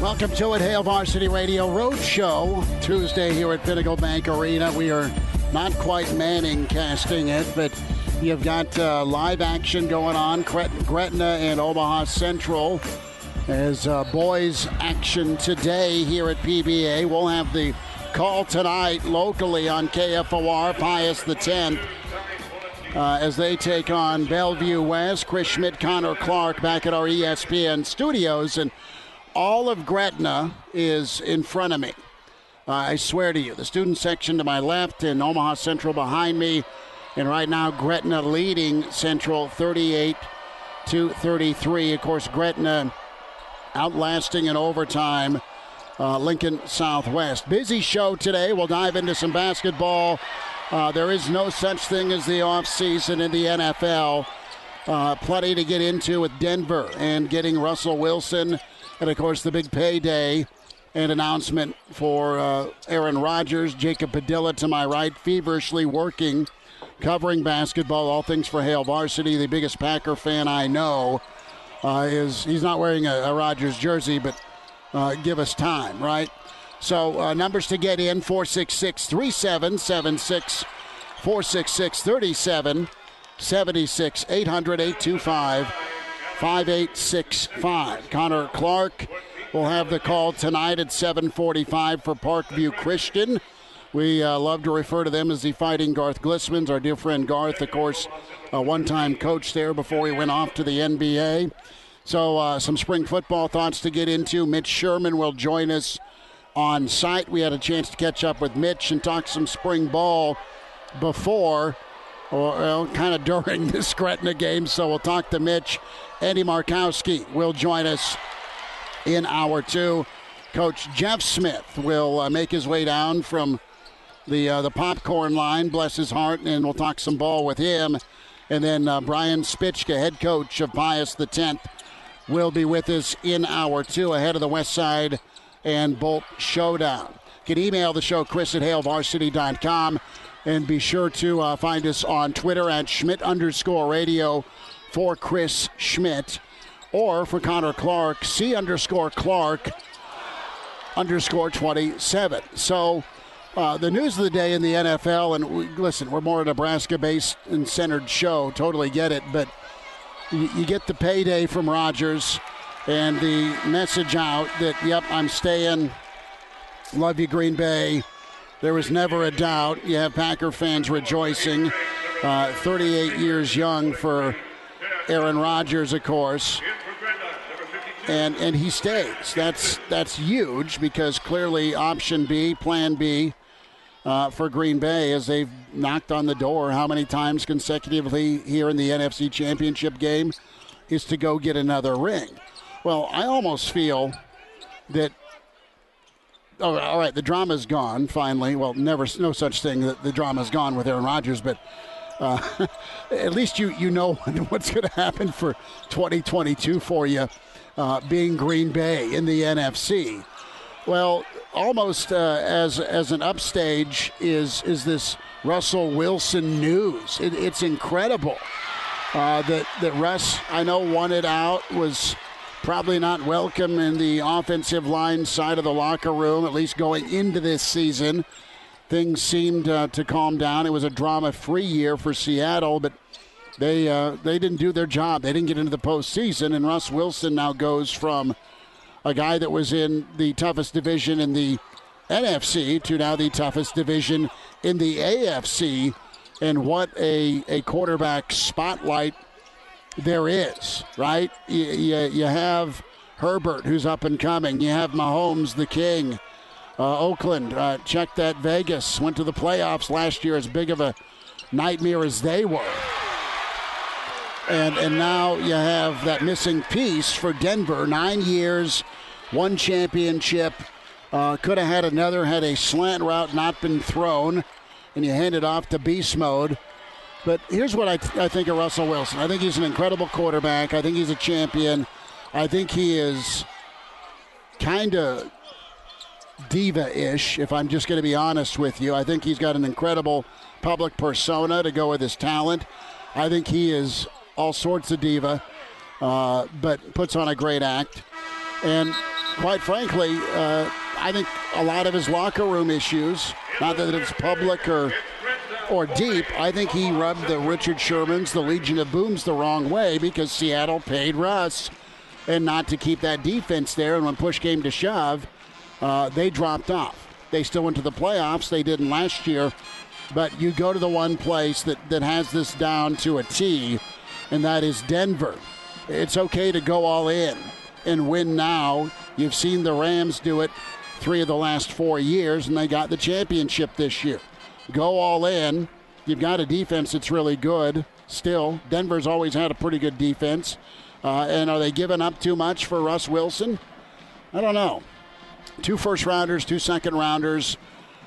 Welcome to it, Hail Varsity Radio Road Show. Tuesday here at Pinnacle Bank Arena. We are not quite Manning casting it, but you've got uh, live action going on. Gretna and Omaha Central as uh, boys action today here at PBA. We'll have the call tonight locally on KFOR, Pius the 10th. Uh, as they take on Bellevue West, Chris Schmidt, Connor Clark back at our ESPN studios. And all of Gretna is in front of me. Uh, I swear to you. The student section to my left and Omaha Central behind me. And right now, Gretna leading Central 38 to 33. Of course, Gretna outlasting in overtime uh, Lincoln Southwest. Busy show today. We'll dive into some basketball. Uh, there is no such thing as the offseason in the NFL. Uh, plenty to get into with Denver and getting Russell Wilson and of course, the big payday and announcement for uh, Aaron Rodgers, Jacob Padilla to my right, feverishly working, covering basketball, all things for Hail Varsity. The biggest Packer fan I know uh, is he's not wearing a, a Rodgers jersey, but uh, give us time, right? So uh, numbers to get in 466 3776, 466 37 76, 800 825 5865. Connor Clark will have the call tonight at 745 for Parkview Christian. We uh, love to refer to them as the Fighting Garth Glissmans. Our dear friend Garth, of course, a one time coach there before he went off to the NBA. So, uh, some spring football thoughts to get into. Mitch Sherman will join us on site. We had a chance to catch up with Mitch and talk some spring ball before or well, kind of during this Gretna game. So we'll talk to Mitch. Andy Markowski will join us in hour two. Coach Jeff Smith will uh, make his way down from the uh, the popcorn line, bless his heart, and we'll talk some ball with him. And then uh, Brian Spichka, head coach of Pius the 10th, will be with us in hour two ahead of the West Side and Bolt Showdown. You can email the show, chris at HailVarsity.com, And be sure to uh, find us on Twitter at Schmidt underscore radio for Chris Schmidt. Or for Connor Clark, C underscore Clark underscore 27. So uh, the news of the day in the NFL, and we, listen, we're more a Nebraska based and centered show, totally get it, but you, you get the payday from Rodgers and the message out that, yep, I'm staying. Love you, Green Bay. There was never a doubt. You have Packer fans rejoicing. Uh, 38 years young for Aaron Rodgers, of course. And and he stays. That's that's huge because clearly option B, plan B, uh, for Green Bay as they've knocked on the door how many times consecutively here in the NFC Championship game is to go get another ring. Well, I almost feel that oh, all right, the drama's gone finally. Well, never, no such thing that the drama's gone with Aaron Rodgers, but uh, at least you you know what's going to happen for 2022 for you, uh, being Green Bay in the NFC. Well, almost uh, as as an upstage is is this Russell Wilson news. It, it's incredible uh, that that Russ I know wanted out was probably not welcome in the offensive line side of the locker room, at least going into this season. Things seemed uh, to calm down. It was a drama-free year for Seattle, but they uh, they didn't do their job. They didn't get into the postseason, and Russ Wilson now goes from a guy that was in the toughest division in the NFC to now the toughest division in the AFC. And what a, a quarterback spotlight there is, right? You, you, you have Herbert, who's up and coming. You have Mahomes, the king. Uh, Oakland, uh, check that Vegas. Went to the playoffs last year as big of a nightmare as they were. And, and now you have that missing piece for Denver. Nine years, one championship. Uh, could have had another had a slant route not been thrown, and you hand it off to beast mode. But here's what I, th- I think of Russell Wilson. I think he's an incredible quarterback. I think he's a champion. I think he is kind of diva-ish, if I'm just going to be honest with you. I think he's got an incredible public persona to go with his talent. I think he is all sorts of diva, uh, but puts on a great act. And quite frankly, uh, I think a lot of his locker room issues, not that it's public or or deep, I think he rubbed the Richard Shermans, the Legion of Booms, the wrong way because Seattle paid Russ and not to keep that defense there. And when push came to shove, uh, they dropped off. They still went to the playoffs. They didn't last year. But you go to the one place that, that has this down to a T, and that is Denver. It's okay to go all in and win now. You've seen the Rams do it three of the last four years, and they got the championship this year. Go all in. You've got a defense that's really good still. Denver's always had a pretty good defense. Uh, and are they giving up too much for Russ Wilson? I don't know. Two first rounders, two second rounders.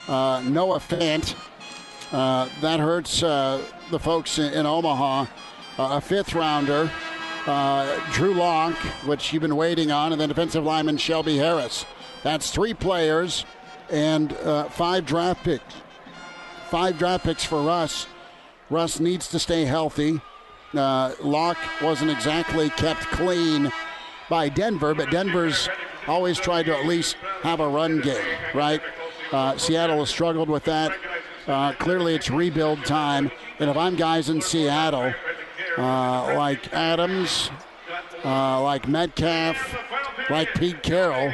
Uh, Noah Fant. Uh, that hurts uh, the folks in, in Omaha. Uh, a fifth rounder. Uh, Drew Lock, which you've been waiting on, and then defensive lineman Shelby Harris. That's three players and five draft picks. Five draft picks for Russ. Russ needs to stay healthy. Uh, Lock wasn't exactly kept clean by Denver, but Denver's always tried to at least have a run game, right? Uh, Seattle has struggled with that. Uh, clearly, it's rebuild time. And if I'm guys in Seattle, uh, like Adams, uh, like Metcalf, like Pete Carroll,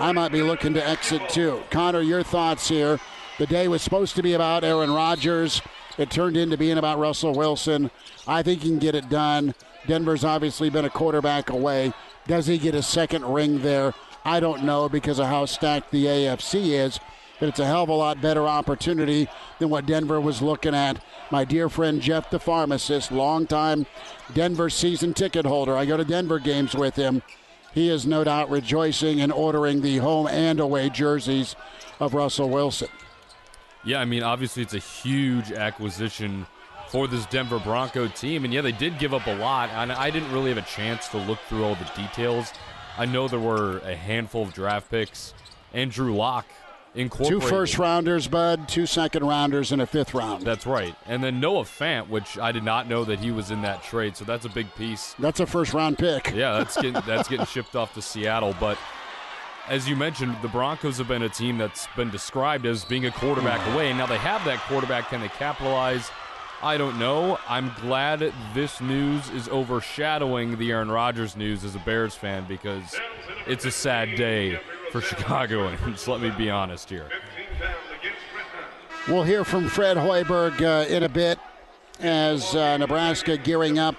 I might be looking to exit too. Connor, your thoughts here. The day was supposed to be about Aaron Rodgers. It turned into being about Russell Wilson. I think he can get it done. Denver's obviously been a quarterback away. Does he get a second ring there? I don't know because of how stacked the AFC is, but it's a hell of a lot better opportunity than what Denver was looking at. My dear friend Jeff, the pharmacist, longtime Denver season ticket holder. I go to Denver games with him. He is no doubt rejoicing and ordering the home and away jerseys of Russell Wilson. Yeah, I mean, obviously it's a huge acquisition for this Denver Bronco team. And yeah, they did give up a lot. And I didn't really have a chance to look through all the details. I know there were a handful of draft picks. Andrew Lock incorporated. Two first rounders, Bud, two second rounders, and a fifth round. That's right. And then Noah Fant, which I did not know that he was in that trade. So that's a big piece. That's a first round pick. Yeah, that's getting, that's getting shipped off to Seattle. But as you mentioned, the Broncos have been a team that's been described as being a quarterback mm. away. And now they have that quarterback. Can they capitalize? I don't know. I'm glad this news is overshadowing the Aaron Rodgers news as a Bears fan because it's a sad day for Chicagoans. Let me be honest here. We'll hear from Fred Hoiberg uh, in a bit as uh, Nebraska gearing up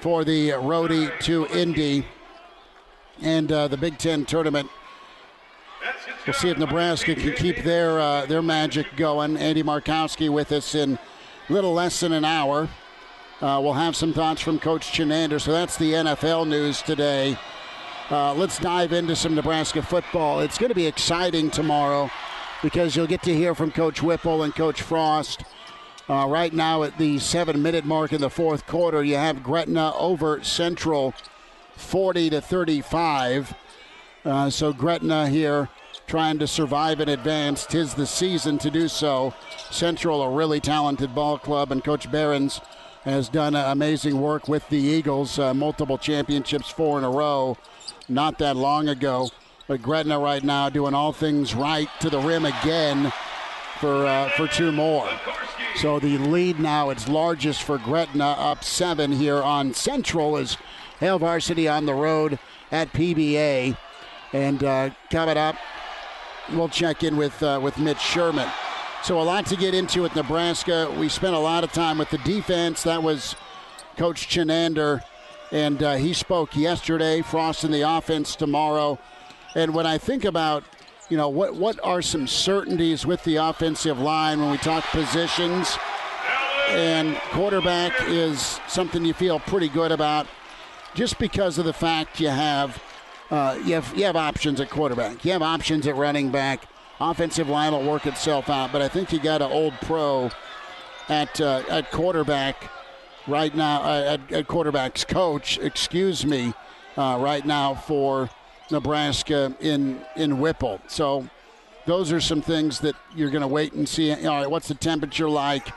for the roadie to Indy and uh, the Big Ten tournament. We'll see if Nebraska can keep their uh, their magic going. Andy Markowski with us in little less than an hour. Uh, we'll have some thoughts from Coach Chinander. So that's the NFL news today. Uh, let's dive into some Nebraska football. It's going to be exciting tomorrow because you'll get to hear from Coach Whipple and Coach Frost. Uh, right now, at the seven minute mark in the fourth quarter, you have Gretna over Central 40 to 35. Uh, so Gretna here trying to survive in advance. Tis the season to do so. Central, a really talented ball club, and Coach Behrens has done amazing work with the Eagles, uh, multiple championships, four in a row, not that long ago. But Gretna right now doing all things right to the rim again for uh, for two more. So the lead now it's largest for Gretna, up seven here on Central is Hail Varsity on the road at PBA. And uh, coming up, we'll check in with uh, with Mitch Sherman. So a lot to get into with Nebraska. We spent a lot of time with the defense. That was Coach Chinander, and uh, he spoke yesterday. Frost in the offense tomorrow. And when I think about, you know, what what are some certainties with the offensive line when we talk positions, and quarterback is something you feel pretty good about, just because of the fact you have uh, you have you have options at quarterback, you have options at running back offensive line will work itself out. But I think you got an old pro at uh, at quarterback right now, uh, at, at, quarterback's coach, excuse me, uh, right now for Nebraska in in Whipple. So those are some things that you're going to wait and see. All right, what's the temperature like?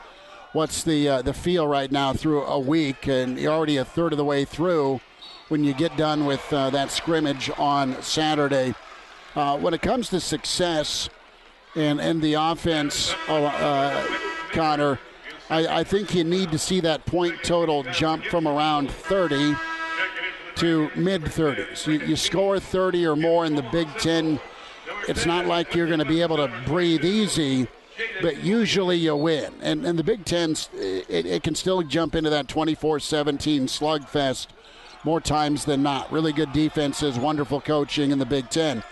What's the uh, the feel right now through a week? And you're already a third of the way through when you get done with uh, that scrimmage on Saturday. Uh, when it comes to success and, and the offense, uh, uh, Connor, I, I think you need to see that point total jump from around 30 to mid 30s. You, you score 30 or more in the Big Ten, it's not like you're going to be able to breathe easy but usually you win. And, and the Big Ten, it, it, can still jump into that 24 17 slugfest more times than not. Really good defenses, wonderful coaching in the Big Ten.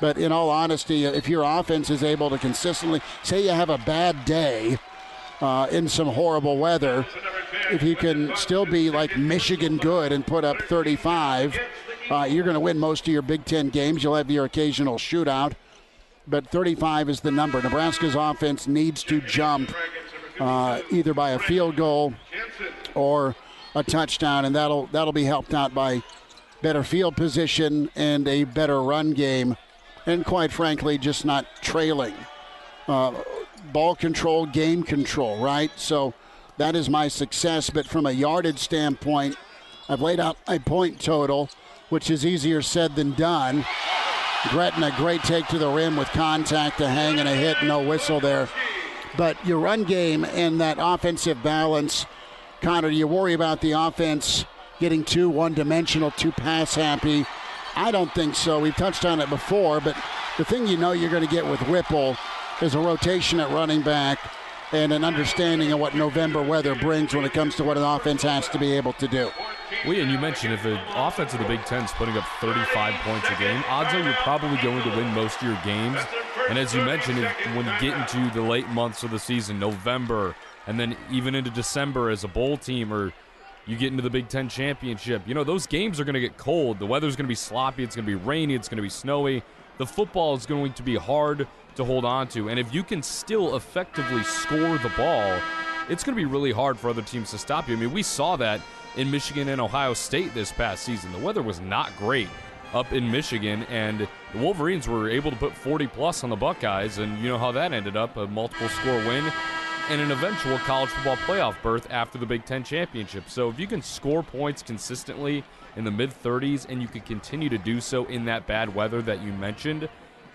But in all honesty, if your offense is able to consistently, say you have a bad day uh, in some horrible weather, if you can still be like Michigan good and put up 35, uh, you're going to win most of your Big Ten games. You'll have your occasional shootout, but 35 is the number. Nebraska's offense needs to jump uh, either by a field goal or a touchdown, and that'll that'll be helped out by better field position and a better run game and quite frankly, just not trailing. Uh, ball control, game control, right? So that is my success. But from a yardage standpoint, I've laid out my point total, which is easier said than done. Gretna, a great take to the rim with contact, a hang, and a hit, no whistle there. But your run game and that offensive balance, Connor, do you worry about the offense getting too one dimensional, too pass happy I don't think so. We've touched on it before, but the thing you know you're going to get with Whipple is a rotation at running back and an understanding of what November weather brings when it comes to what an offense has to be able to do. Well, and you mentioned if the offense of the Big Ten is putting up 35 points a game, odds are you're probably going to win most of your games. And as you mentioned, when you get into the late months of the season, November, and then even into December as a bowl team or – you get into the Big Ten championship. You know, those games are going to get cold. The weather's going to be sloppy. It's going to be rainy. It's going to be snowy. The football is going to be hard to hold on to. And if you can still effectively score the ball, it's going to be really hard for other teams to stop you. I mean, we saw that in Michigan and Ohio State this past season. The weather was not great up in Michigan, and the Wolverines were able to put 40 plus on the Buckeyes, and you know how that ended up a multiple score win and an eventual college football playoff berth after the Big Ten championship. So if you can score points consistently in the mid 30s and you can continue to do so in that bad weather that you mentioned,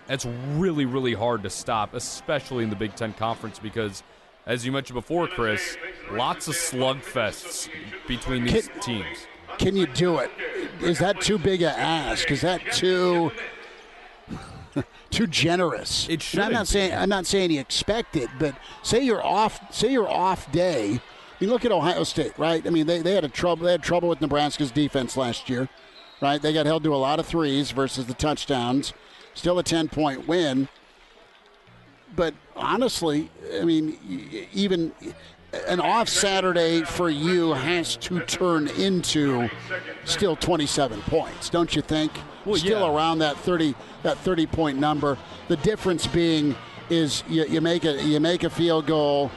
that's really, really hard to stop, especially in the Big Ten Conference because, as you mentioned before, Chris, lots of slugfests between these can, teams. Can you do it? Is that too big a ask? Is that too too generous. It should. I'm not saying I'm not saying you expect it, but say you're off. Say you're off day. I mean, look at Ohio State, right? I mean, they, they had a trouble. They had trouble with Nebraska's defense last year, right? They got held to a lot of threes versus the touchdowns. Still a ten point win. But honestly, I mean, even an off Saturday for you has to turn into still 27 points, don't you think? Well, still yeah. around that 30 that 30 point number. The difference being is you, you make a you make a field goal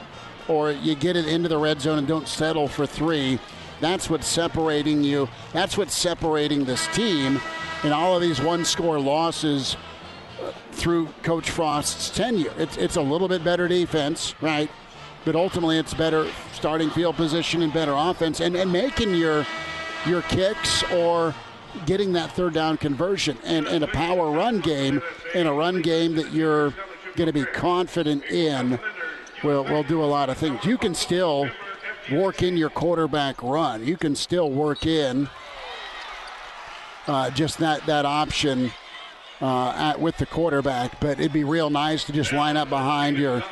or you get it into the red zone and don't settle for three. That's what's separating you. That's what's separating this team in all of these one score losses uh, through Coach Frost's tenure. It's, it's a little bit better defense, right? but ultimately it's better starting field position and better offense and, and making your your kicks or getting that third down conversion and, and a power run game and a run game that you're going to be confident in will will do a lot of things. You can still work in your quarterback run. You can still work in uh, just that that option uh, at, with the quarterback. But it'd be real nice to just line up behind your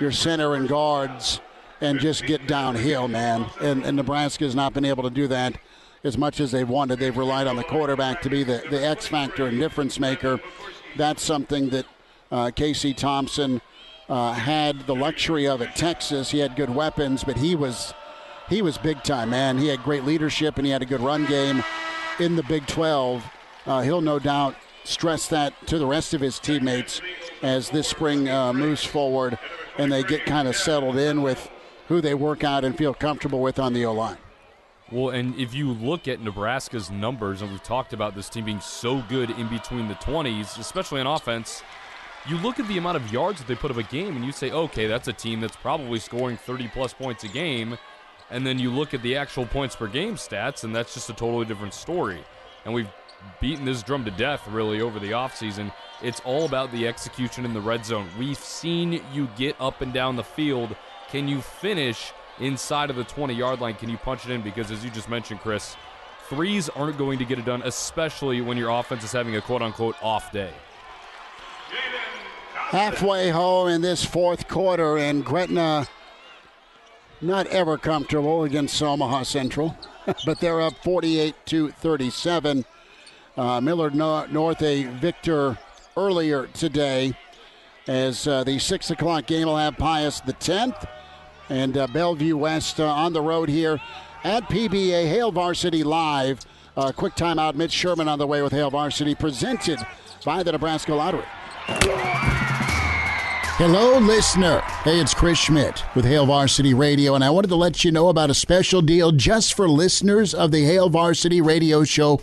your center and guards and just get downhill, man. And, and Nebraska has not been able to do that as much as they've wanted. They've relied on the quarterback to be the, the X factor and difference maker. That's something that uh, Casey Thompson uh, had the luxury of at Texas. He had good weapons, but he was he was big time, man. He had great leadership and he had a good run game in the Big 12. Uh, he'll no doubt stress that to the rest of his teammates as this spring uh, moves forward and they get kind of settled in with who they work out and feel comfortable with on the O line. Well, and if you look at Nebraska's numbers, and we've talked about this team being so good in between the 20s, especially on offense, you look at the amount of yards that they put up a game and you say, okay, that's a team that's probably scoring 30 plus points a game. And then you look at the actual points per game stats, and that's just a totally different story. And we've beaten this drum to death really over the offseason. It's all about the execution in the red zone. We've seen you get up and down the field. Can you finish inside of the 20 yard line? Can you punch it in? Because as you just mentioned, Chris, threes aren't going to get it done, especially when your offense is having a quote unquote off day. Halfway home in this fourth quarter, and Gretna not ever comfortable against Omaha Central, but they're up 48 to 37. Uh, Millard North a victor earlier today, as uh, the six o'clock game will have Pius the 10th and uh, Bellevue West uh, on the road here at PBA Hail Varsity Live. Uh, quick timeout. Mitch Sherman on the way with Hail Varsity, presented by the Nebraska Lottery. Hello, listener. Hey, it's Chris Schmidt with Hail Varsity Radio, and I wanted to let you know about a special deal just for listeners of the Hail Varsity Radio Show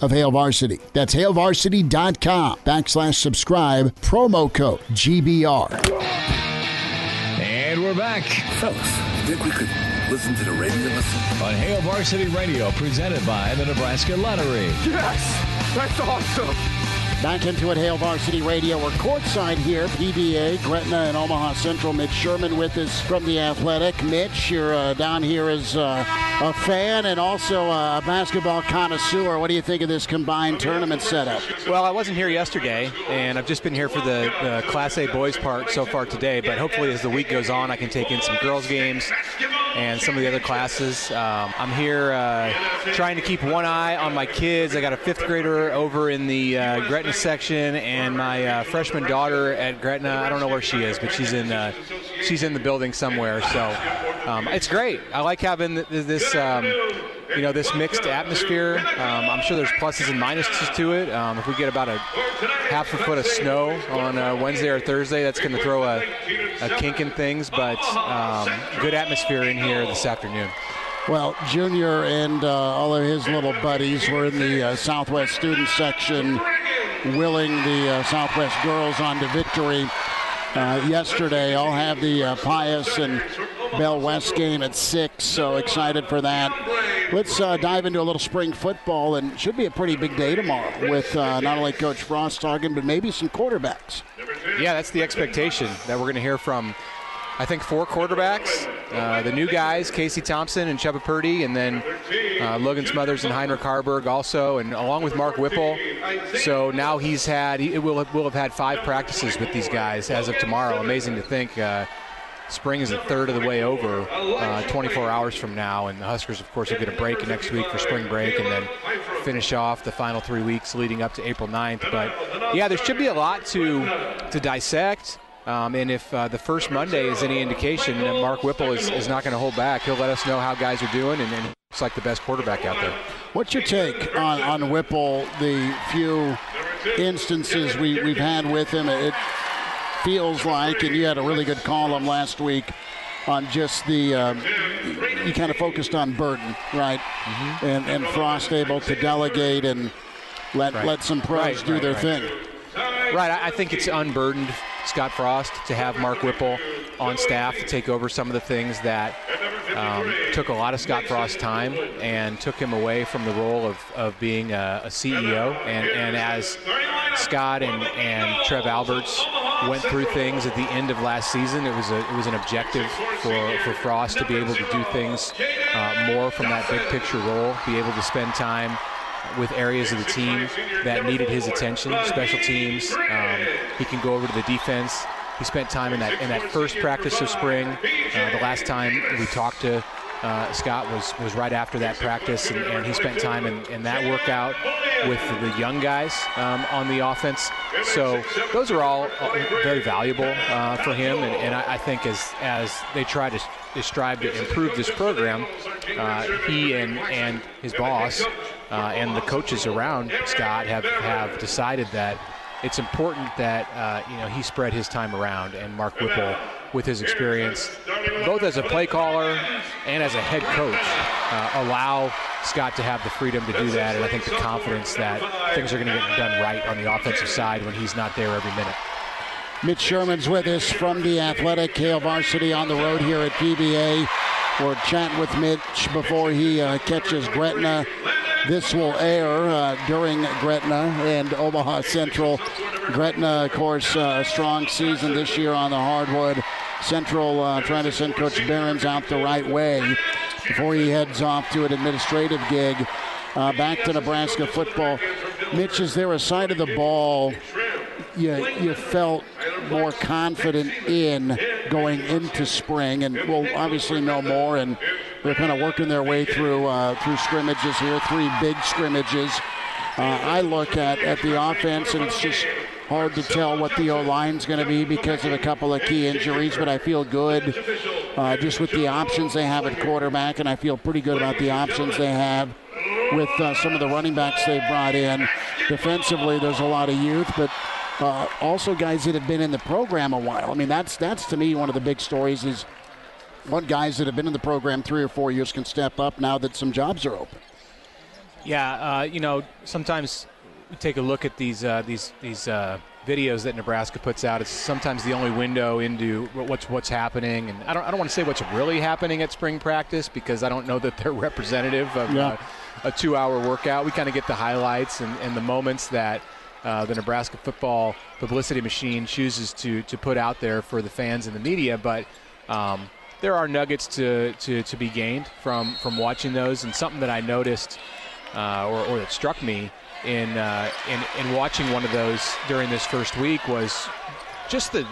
of Hail Varsity. That's hailvarsity.com backslash subscribe, promo code GBR. And we're back. Fellas, think we could listen to the radio listen? On Hail Varsity Radio, presented by the Nebraska Lottery. Yes! That's awesome! Back into it, Hail Varsity Radio. We're courtside here, PBA, Gretna and Omaha Central. Mitch Sherman with us from The Athletic. Mitch, you're uh, down here as uh, a fan and also a basketball connoisseur. What do you think of this combined tournament setup? Well, I wasn't here yesterday, and I've just been here for the, Class A boys part so far today, but hopefully as the week goes on, I can take in some girls' games and some of the other classes. Um, I'm here uh, trying to keep one eye on my kids. I got a fifth grader over in the uh, Gretna section, and my uh, freshman daughter at Gretna. I don't know where she is, but she's in uh, she's in the building somewhere. So um, it's great. I like having this. Um, you know this mixed atmosphere. Um, I'm sure there's pluses and minuses to it. Um, if we get about a half a foot of snow on uh, Wednesday or Thursday, that's going to throw a, a, kink in things. But um, good atmosphere in here this afternoon. Well, Junior and uh, all of his little buddies were in the uh, Southwest student section, willing the uh, Southwest girls on to victory uh, yesterday. I'll have the uh, Pius and Bell West game at 6, so excited for that. Let's uh, dive into a little spring football, and should be a pretty big day tomorrow with uh, not only Coach Frost talking, but maybe some quarterbacks. Yeah, that's the expectation that we're going to hear from I think four quarterbacks. Uh, the new guys, Casey Thompson and Chubba Purdy, and then uh, Logan Smothers and Heinrich Haarberg also, and along with Mark Whipple. So now he's had, he will have, will have had five practices with these guys as of tomorrow. Amazing to think. Uh, spring is a third of the way over, uh, 24 hours from now, and the Huskers, of course, will get a break next week for spring break, and then finish off the final three weeks leading up to April 9th. But yeah, there should be a lot to to dissect. Um, and if uh, the first Monday is any indication, that Mark Whipple is, is not going to hold back. He'll let us know how guys are doing, and, and it's like the best quarterback out there. What's your take on, on Whipple, the few instances we, we've had with him? It feels like, and you had a really good column last week on just the um, you kind of focused on Burden, right? Mm-hmm. And and Frost able to delegate and let right. let some pros right, do right, their thing. Right, I think it's unburdened Scott Frost to have Mark Whipple on staff to take over some of the things that um, took a lot of Scott Frost's time and took him away from the role of, of being a, a CEO. And, and as Scott and, and Trev Alberts went through things at the end of last season, it was a it was an objective for, for Frost to be able to do things uh, more from that big picture role, be able to spend time with areas of the team that needed his attention, special teams. Um, he can go over to the defense. He spent time in that in that first practice of spring. Uh, the last time we talked to uh, Scott was was right after that practice, and, and he spent time in, in, that workout with the young guys um, on the offense. So those are all uh, very valuable uh, for him, and, and I, I, think as as they try to, to strive to improve this program, uh, he and and his boss uh, and the coaches around Scott have have decided that it's important that uh, you know he spread his time around, and Mark Whipple, with his experience, both as a play caller and as a head coach, uh, allow Scott to have the freedom to do that, and I think the confidence that things are going to get done right on the offensive side when he's not there every minute. Mitch Sherman's with us from the Athletic Hail Varsity on the road here at PBA. We're chatting with Mitch before he uh, catches Gretna this will air uh, during Gretna and Omaha Central. Gretna, of course, uh, strong season this year on the hardwood. Central uh, trying to send Coach Behrens out the right way before he heads off to an administrative gig. Uh, back to Nebraska football. Mitch, is there a side of the ball you, you felt more confident in going into spring? And we'll obviously know more and they're kind of working their way through uh, through scrimmages here, three big scrimmages. Uh, I look at, at the offense, and it's just hard to tell what the O line's going to be because of a couple of key injuries, but I feel good uh, just with the options they have at quarterback, and I feel pretty good about the options they have with uh, some of the running backs they brought in. Defensively, there's a lot of youth, but uh, also guys that have been in the program a while. I mean, that's that's to me one of the big stories is what guys that have been in the program three or four years can step up now that some jobs are open. Yeah, uh, you know, sometimes we take a look at these uh, these these uh, videos that Nebraska puts out. It's sometimes the only window into what's what's happening, and I don't I don't want to say what's really happening at spring practice because I don't know that they're representative of yeah. Uh, a two-hour workout. We kind of get the highlights and, and the moments that. Uh, the Nebraska football publicity machine chooses to to put out there for the fans and the media, but um, there are nuggets to, to, to be gained from, from watching those. And something that I noticed uh, or, or that struck me in, uh, in, in watching one of those during this first week was just the,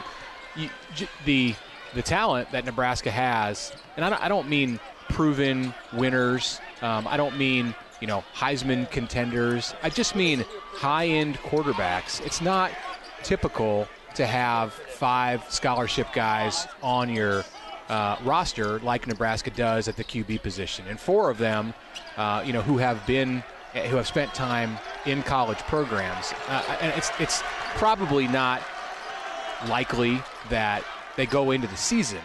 the, the talent that Nebraska has. And I don't, I don't mean proven winners. Um, I don't mean you know Heisman contenders. I just mean high-end quarterbacks. It's not typical to have five scholarship guys on your uh, roster like Nebraska does at the QB position, and four of them, uh, you know, who have been who have spent time in college programs. Uh, and it's it's probably not likely that they go into the season.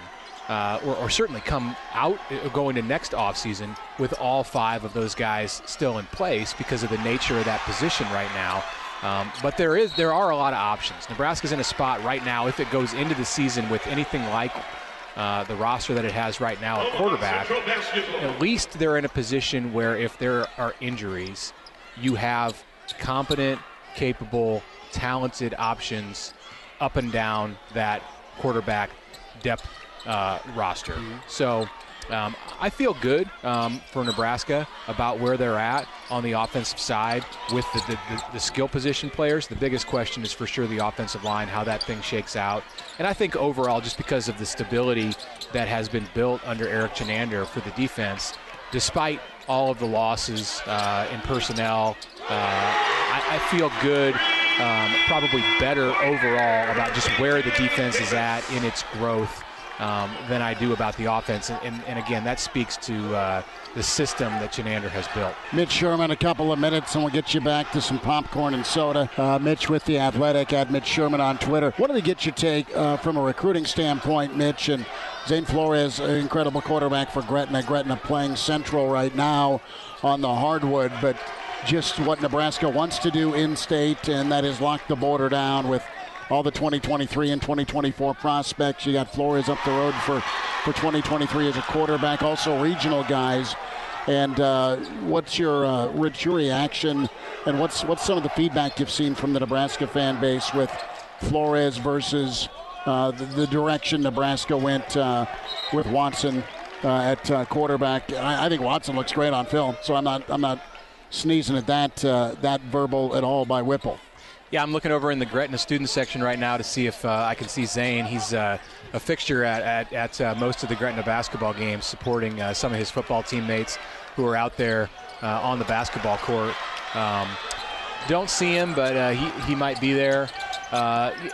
Uh, or, or, certainly come out going to next offseason with all five of those guys still in place because of the nature of that position right now. Um, but there is there are a lot of options. Nebraska's in a spot right now if it goes into the season with anything like uh, the roster that it has right now at quarterback, at least they're in a position where if there are injuries, you have competent, capable, talented options up and down that quarterback depth uh, roster. Mm-hmm. So um, I feel good um, for Nebraska about where they're at on the offensive side with the, the, the, the, skill position players. The biggest question is for sure the offensive line, how that thing shakes out. And I think overall, just because of the stability that has been built under Erik Chinander for the defense, despite all of the losses uh, in personnel, uh, I, I, feel good. Um, probably better overall about just where the defense is at in its growth um, than I do about the offense. And, and, and again, that speaks to uh, the system that Chinander has built. Mitch Sherman, a couple of minutes, and we'll get you back to some popcorn and soda. Uh, Mitch with the Athletic at Mitch Sherman on Twitter. What did he get your take uh, from a recruiting standpoint, Mitch? And Zane Flores, an incredible quarterback for Gretna. Gretna playing Central right now on the hardwood, but just what Nebraska wants to do in state, and that is lock the border down with all the 2023 and 2024 prospects. You got Flores up the road for, for 2023 as a quarterback, also regional guys. And uh, what's your uh, your reaction, and what's what's some of the feedback you've seen from the Nebraska fan base with Flores versus uh, the, the, direction Nebraska went uh, with Watson uh, at uh, quarterback? I, I, think Watson looks great on film, so I'm not I'm not sneezing at that that verbal at all by Whipple. Yeah, I'm looking over in the Gretna student section right now to see if uh, I can see Zane. He's uh, a fixture at, at, at uh, most of the Gretna basketball games, supporting uh, some of his football teammates who are out there uh, on the basketball court. Um, don't see him, but uh, he, he might be there.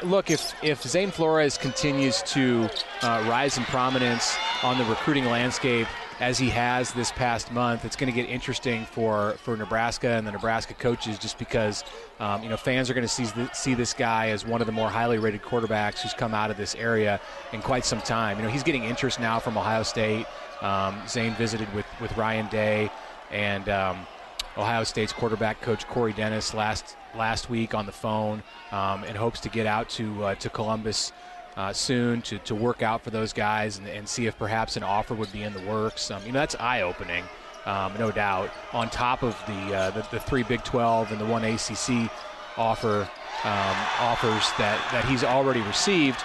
look, if, if Zane Flores continues to rise in prominence on the recruiting landscape, as he has this past month, it's going to get interesting for, for Nebraska and the Nebraska coaches just because, um, you know, fans are going to see, see this guy as one of the more highly rated quarterbacks who's come out of this area in quite some time. You know, he's getting interest now from Ohio State. Um, Zane visited with, with Ryan Day and um, Ohio State's quarterback coach Corey Dennis last last week on the phone um, and hopes to get out to uh, to Columbus uh, soon to, to work out for those guys and, and, see if perhaps an offer would be in the works. Um, you know, that's eye opening, um, no doubt. On top of the, uh, the, the three Big 12 and the one ACC offer um, offers that that he's already received,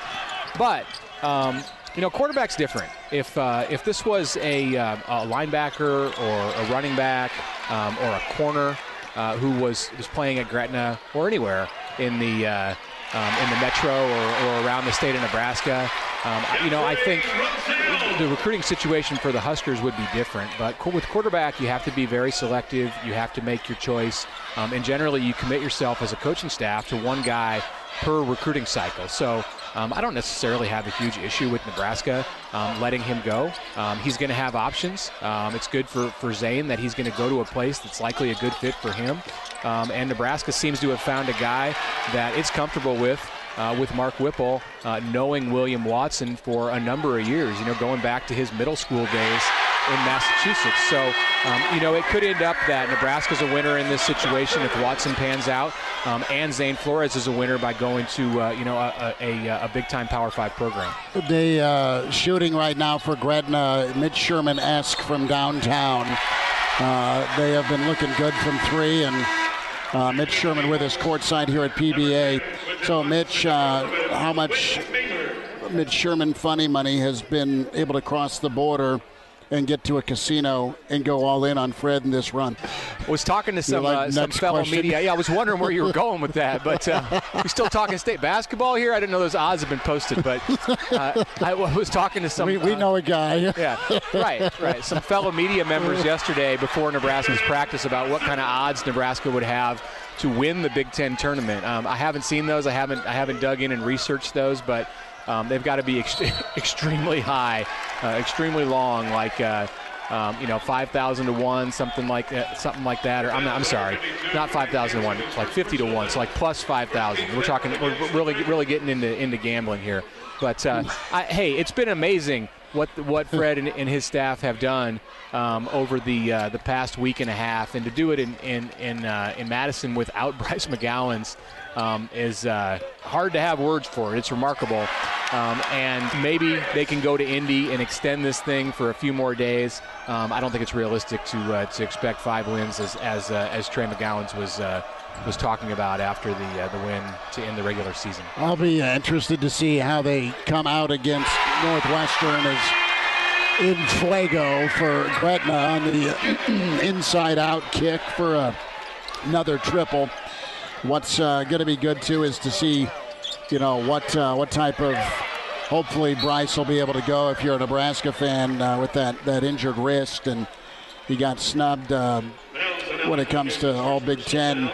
but. Um, you know, quarterback's different. If uh, if this was a, uh, a, linebacker or a running back um, or a corner uh, who was was playing at Gretna or anywhere in the uh, um, in the metro or, or, around the state of Nebraska. Um, you know, I think the recruiting situation for the Huskers would be different, but with quarterback, you have to be very selective. You have to make your choice, um, and generally, you commit yourself as a coaching staff to one guy per recruiting cycle. So um, I don't necessarily have a huge issue with Nebraska um, letting him go. Um, he's going to have options. Um, it's good for, for Zane that he's going to go to a place that's likely a good fit for him. Um, and Nebraska seems to have found a guy that it's comfortable with. Uh, with Mark Whipple, uh, knowing William Watson for a number of years, you know, going back to his middle school days in Massachusetts. So, um, you know, it could end up that Nebraska's a winner in this situation if Watson pans out, um, and Zane Flores is a winner by going to, uh, you know, a, a, a, big-time Power Five program. The uh, shooting right now for Gretna, Mitch Sherman-esque from downtown. Uh, they have been looking good from three, and uh, Mitch Sherman with us courtside here at PBA. So, Mitch, uh, how much Mitch Sherman funny money has been able to cross the border and get to a casino and go all in on Fred in this run. I was talking to some, like uh, some fellow question? media. Yeah, I was wondering where you were going with that, but uh, we still talking state basketball here. I didn't know those odds have been posted, but uh, I was talking to some. We, we uh, know a guy. yeah, right, right. Some fellow media members yesterday before Nebraska's practice about what kind of odds Nebraska would have to win the Big Ten tournament. Um, I haven't seen those. I haven't I haven't dug in and researched those, but um, they've got to be ex- extremely high, uh, extremely long, like uh, um, you know, five thousand to one, something like that, something like that. Or I'm, not, I'm sorry, not five thousand to one, like fifty to one, so like plus five thousand. We're talking, we're really, really getting into into gambling here. But uh, I, hey, it's been amazing what what Fred and, and his staff have done um, over the uh, the past week and a half, and to do it in in in, uh, in Madison without Bryce McGowens um, is uh, hard to have words for it. It's remarkable. Um, and maybe they can go to Indy and extend this thing for a few more days. Um, I don't think it's realistic to uh, to expect five wins as as, uh, as Trey McGowens was uh, was talking about after the uh, the win to end the regular season. I'll be uh, interested to see how they come out against Northwestern as in Fuego for Gretna on the inside out kick for a, another triple. What's uh, going to be good too is to see, you know, what uh, what type of. Hopefully, Bryce will be able to go if you're a Nebraska fan uh, with that, that injured wrist, and he got snubbed um, when it comes to all Big Ten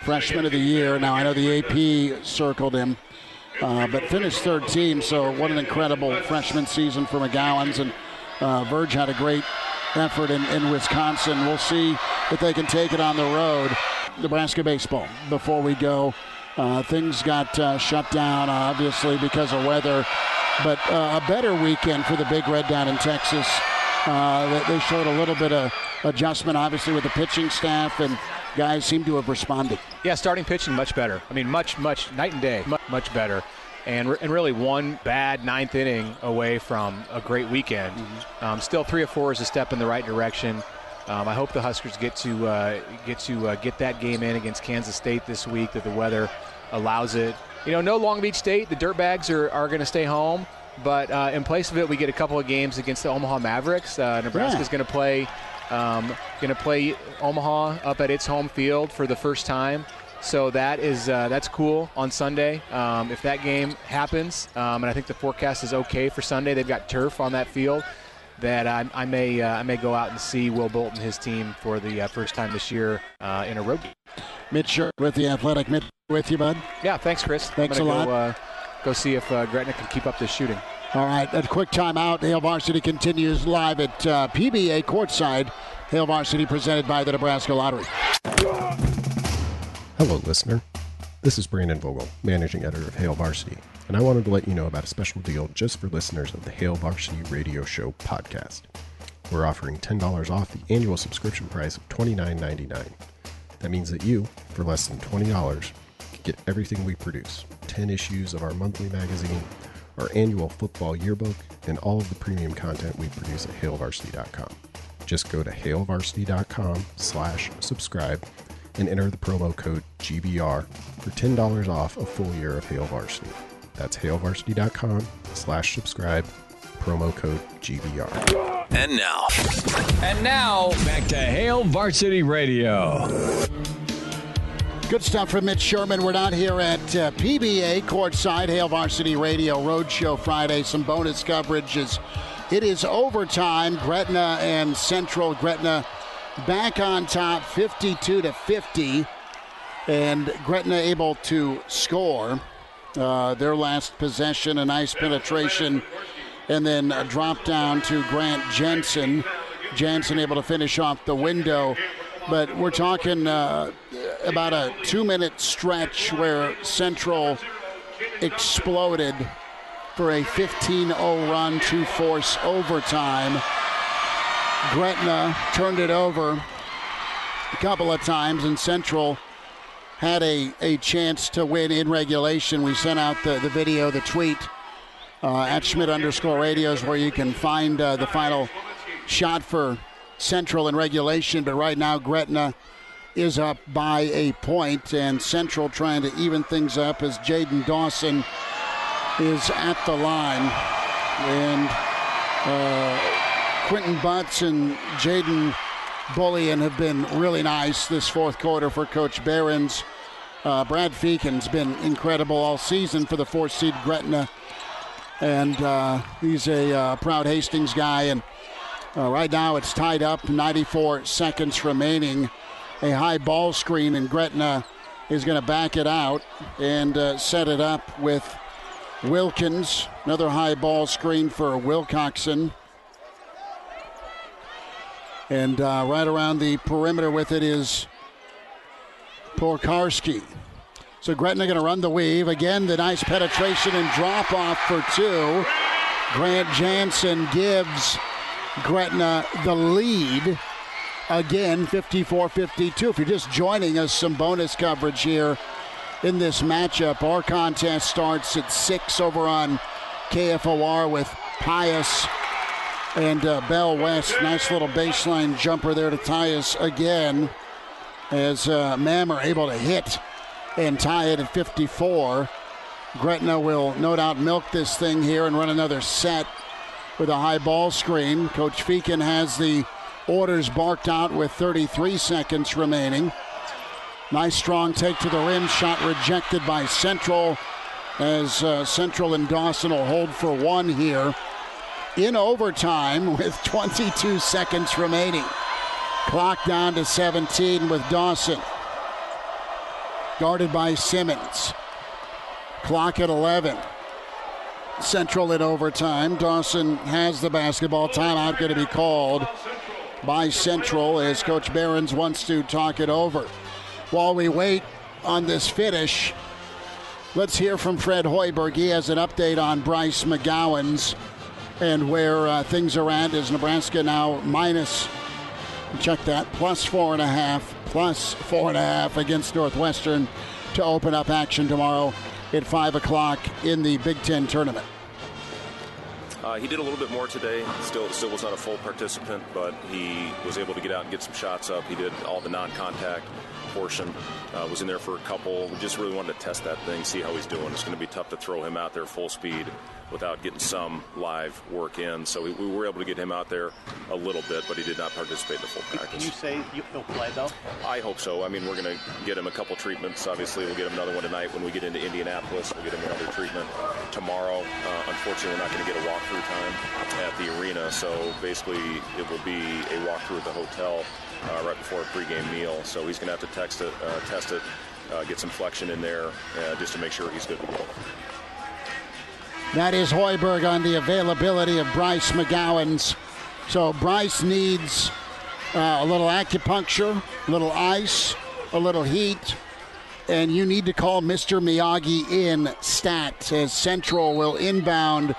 freshman of the year. Now I know the AP circled him, uh, but finished third team. So what an incredible freshman season for McGowens, and uh, Verge had a great effort in, in Wisconsin. We'll see if they can take it on the road. Nebraska baseball before we go. Uh, things got uh, shut down, obviously, because of weather, but uh, a better weekend for the Big Red down in Texas. Uh, they showed a little bit of adjustment, obviously, with the pitching staff, and guys seem to have responded. Yeah, starting pitching much better. I mean, much, much, night and day, much, much better. And, and really one bad ninth inning away from a great weekend. Mm-hmm. Um, still, three or four is a step in the right direction. Um, I hope the Huskers get to uh, get to uh, get that game in against Kansas State this week. That the weather allows it. You know, no Long Beach State. The Dirtbags are, are going to stay home. But uh, in place of it, we get a couple of games against the Omaha Mavericks. Uh, Nebraska's yeah. going to play um, going to play Omaha up at its home field for the first time. So that is uh, that's cool on Sunday. Um, if that game happens, um, and I think the forecast is okay for Sunday, they've got turf on that field. That I, I may uh, I may go out and see Will Bolton his team for the uh, first time this year uh, in a road game. Mitch Sherman with the Athletic. Mitch with you, bud. Yeah, thanks, Chris. Thanks a lot. Go, uh, go see if uh, Gretna can keep up this shooting. All right, a quick timeout. Hail Varsity continues live at uh, PBA courtside. Hail Varsity presented by the Nebraska Lottery. Hello, listener. This is Brandon Vogel, managing editor of Hail Varsity, and I wanted to let you know about a special deal just for listeners of the Hail Varsity Radio Show podcast. We're offering $10 off the annual subscription price of $29.99. That means that you, for less than $20, can get everything we produce 10 issues of our monthly magazine, our annual football yearbook, and all of the premium content we produce at hailvarsity.com. Just go to hailvarsity.com slash subscribe and enter the promo code GBR for $10 off a full year of Hail Varsity. That's hailvarsity.com slash subscribe, promo code GBR. And now. And now, back to Hail Varsity Radio. Good stuff from Mitch Sherman. We're not here at uh, PBA courtside, Hail Varsity Radio Roadshow Friday. Some bonus coverage as it is overtime. Gretna and Central Gretna back on top, 52 to 50, and Gretna able to score uh, their last possession. A nice penetration, and then a drop down to Grant Jensen. Jensen able to finish off the window. But we're talking uh, about a two minute stretch where Central exploded for a 15 0 run to force overtime. Gretna turned it over a couple of times, and Central had a, a chance to win in regulation. We sent out the, the video, the tweet uh, at Schmidt underscore radios where you can find uh, the final shot for Central in regulation, but right now Gretna is up by a point, and Central trying to even things up as Jaden Dawson is at the line. And uh, Quentin Butts and Jaden Bullion have been really nice this fourth quarter for Coach Behrens. Uh, Brad Feakin's been incredible all season for the fourth seed Gretna. And uh, he's a uh, proud Hastings guy, and uh, right now it's tied up, 94 seconds remaining. A high ball screen, and Gretna is going to back it out and uh, set it up with Wilkins. Another high ball screen for Wilcoxon. And uh, right around the perimeter with it is Pokorski. So Gretna going to run the weave. Again, the nice penetration and drop off for two. Grant Jansen gives Gretna the lead. Again, 54 52. If you're just joining us, some bonus coverage here in this matchup. Our contest starts at 6 over on KFOR with Pius and uh, Bell West. Nice little baseline jumper there to tie us again as uh, Mammer able to hit and tie it at 54. Gretna will no doubt milk this thing here and run another set with a high ball screen. Coach Feakin has the orders barked out with 33 seconds remaining. Nice strong take to the rim, shot rejected by Central as uh, Central and Dawson will hold for one here in overtime with 22 seconds remaining. Clock down to 17 with Dawson. Guarded by Simmons. Clock at 11. Central in overtime. Dawson has the basketball. Timeout going to be called by Central as Coach Behrens wants to talk it over. While we wait on this finish, let's hear from Fred Hoiberg. He has an update on Bryce McGowens and where uh, things are at. Is Nebraska now minus Check that. Plus four and a half. Plus four and a half against Northwestern to open up action tomorrow at 5 o'clock in the Big Ten tournament. Uh, he did a little bit more today. Still, still was not a full participant, but he was able to get out and get some shots up. He did all the non-contact portion. Uh, was in there for a couple. We just really wanted to test that thing, see how he's doing. It's going to be tough to throw him out there full speed without getting some live work in. So we, we, were able to get him out there a little bit, but he did not participate in the full practice. Can you say he'll play though? I hope so. I mean, we're going to get him a couple treatments. Obviously, we'll get him another one tonight when we get into Indianapolis. We'll get him another treatment tomorrow. Uh, unfortunately, we're not going to get a walkthrough time at the arena, so basically it will be a walkthrough at the hotel uh, right before a pregame meal. So he's going to have to text it, uh, test it, uh, get some flexion in there uh, just to make sure he's good to go. That is Hoiberg on the availability of Bryce McGowens. So Bryce needs uh, a little acupuncture, a little ice, a little heat, and you need to call Mr. Miyagi in stat as Central will inbound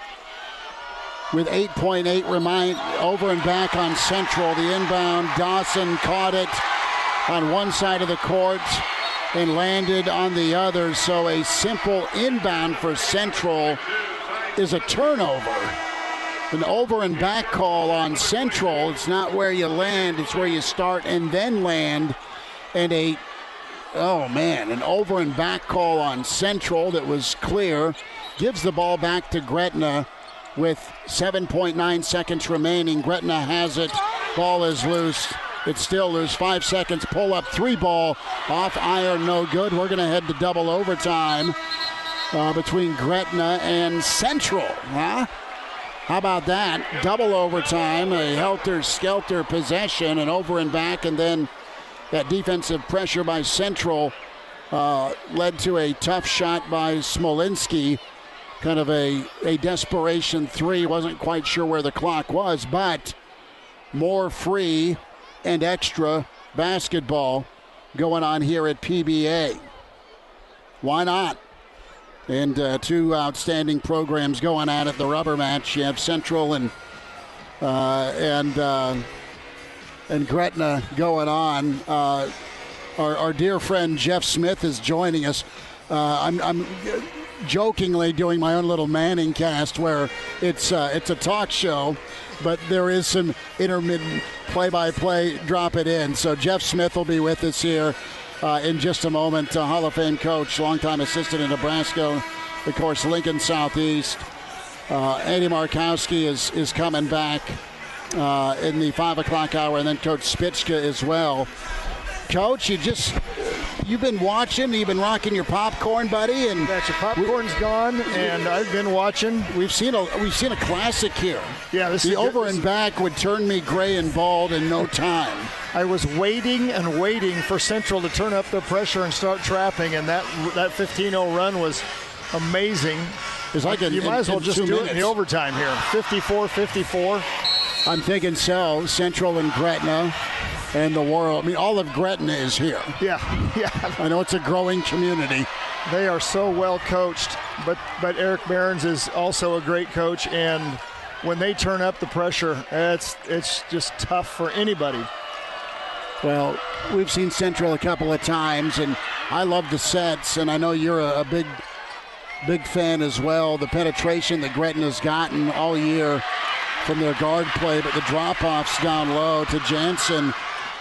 with 8.8 remind over and back on Central. The inbound, Dawson caught it on one side of the court and landed on the other. So a simple inbound for Central is a turnover. An over and back call on Central. It's not where you land, it's where you start and then land. And a, oh man, an over and back call on Central that was clear. Gives the ball back to Gretna with 7.9 seconds remaining. Gretna has it. Ball is loose. It's still loose. Five seconds. Pull up three ball off iron. No good. We're going to head to double overtime uh, between Gretna and Central. Huh? How about that? Double overtime, a helter skelter possession, and over and back, and then that defensive pressure by Central uh, led to a tough shot by Smolinski. Kind of a, a desperation three. Wasn't quite sure where the clock was, but more free and extra basketball going on here at PBA. Why not? And uh, two outstanding programs going at it. The rubber match. You have Central and uh, and uh, and Gretna going on. Uh, our, our, dear friend Jeff Smith is joining us. Uh, I'm, I'm, jokingly doing my own little Manning cast where it's uh, it's a talk show, but there is some intermittent play-by-play. Drop it in. So Jeff Smith will be with us here uh, in just a moment. Uh, Hall of Fame coach, longtime assistant in Nebraska, of course, Lincoln Southeast. Uh, Andy Markowski is, is coming back uh, in the 5 o'clock hour, and then Coach Spitzka as well. Coach, you just you've been watching, you've been rocking your popcorn, buddy, and that's your popcorn's we, gone, and I've been watching. We've seen a we've seen a classic here. Yeah, this the over this and back would turn me gray and bald in no time. I was waiting and waiting for Central to turn up the pressure and start trapping, and that that 15-0 run was amazing. It's like you in, might as well just do minutes. it in the overtime here. 54-54. I'm thinking so. Central and Gretna and the world. I mean, all of Gretna is here. Yeah, yeah. I know it's a growing community. They are so well coached, but but Eric Behrens is also a great coach, and when they turn up the pressure, it's it's just tough for anybody. Well, we've seen Central a couple of times, and I love the sets, and I know you're a, a big big fan as well. The penetration that Gretna's gotten all year from their guard play, but the drop offs down low to Jansen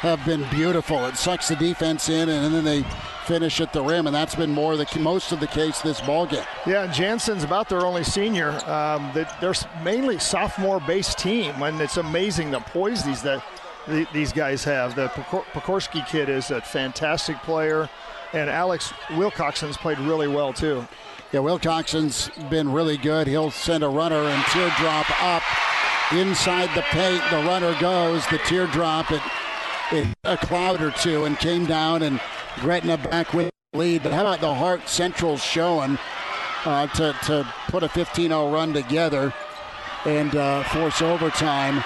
have been beautiful. It sucks the defense in, and then they finish at the rim, and that's been more the most of the case this ball game. Yeah, Jansen's about their only senior. Um, they're mainly sophomore-based team, and it's amazing the poise these that these guys have. The Pokorski kid is a fantastic player, and Alex Wilcoxon's played really well too. Yeah, Wilcoxon's been really good. He'll send a runner and teardrop up inside the paint. The runner goes. The teardrop. It a cloud or two and came down and Gretna back with the lead. But how about the Hart Central showing uh, to, to put a 15-0 run together and uh, force overtime?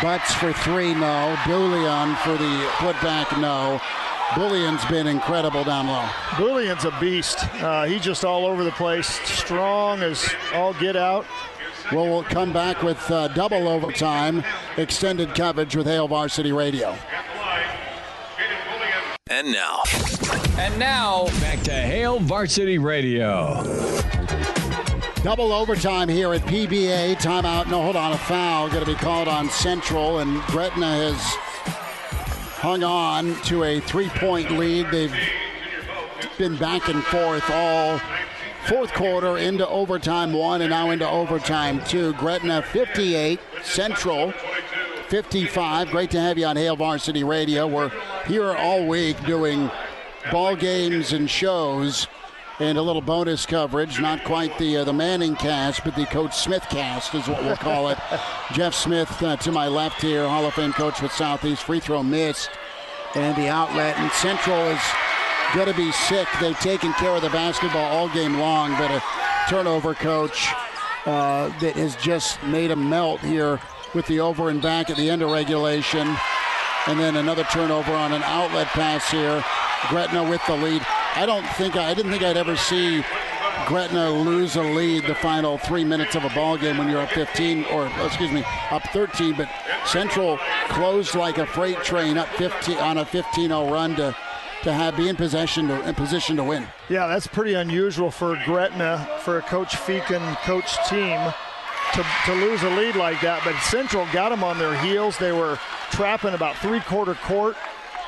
Butts for three, no. Bullion for the putback, no. Bullion's been incredible down low. Bullion's a beast. Uh, he's just all over the place, strong as all get out. We'll come back with uh, double overtime, extended coverage with Hail Varsity Radio. And now. And now, back to Hail Varsity Radio. Double overtime here at PBA. Timeout. No, hold on. A foul going to be called on Central, and Gretna has hung on to a three point lead. They've been back and forth all fourth quarter into overtime one and now into overtime two. Gretna 58, Central 55. Great to have you on Hail Varsity Radio. We're here all week doing ball games and shows and a little bonus coverage. Not quite the uh, the Manning cast, but the Coach Smith cast is what we'll call it. Jeff Smith uh, to my left here, Hall of Fame coach with Southeast. Free throw missed, and the outlet. And Central is going to be sick. They've taken care of the basketball all game long, but a turnover coach uh, that has just made them melt here with the over and back at the end of regulation. And then another turnover on an outlet pass here. Gretna with the lead. I don't think I didn't think I'd ever see Gretna lose a lead the final three minutes of a ball game when you're up 15 or excuse me up 13. But Central closed like a freight train up 15 on a 15-0 run to to have be in possession to, in position to win. Yeah, that's pretty unusual for Gretna for a Coach Feakin coach team to, to lose a lead like that. But Central got them on their heels. They were trapping about three-quarter court.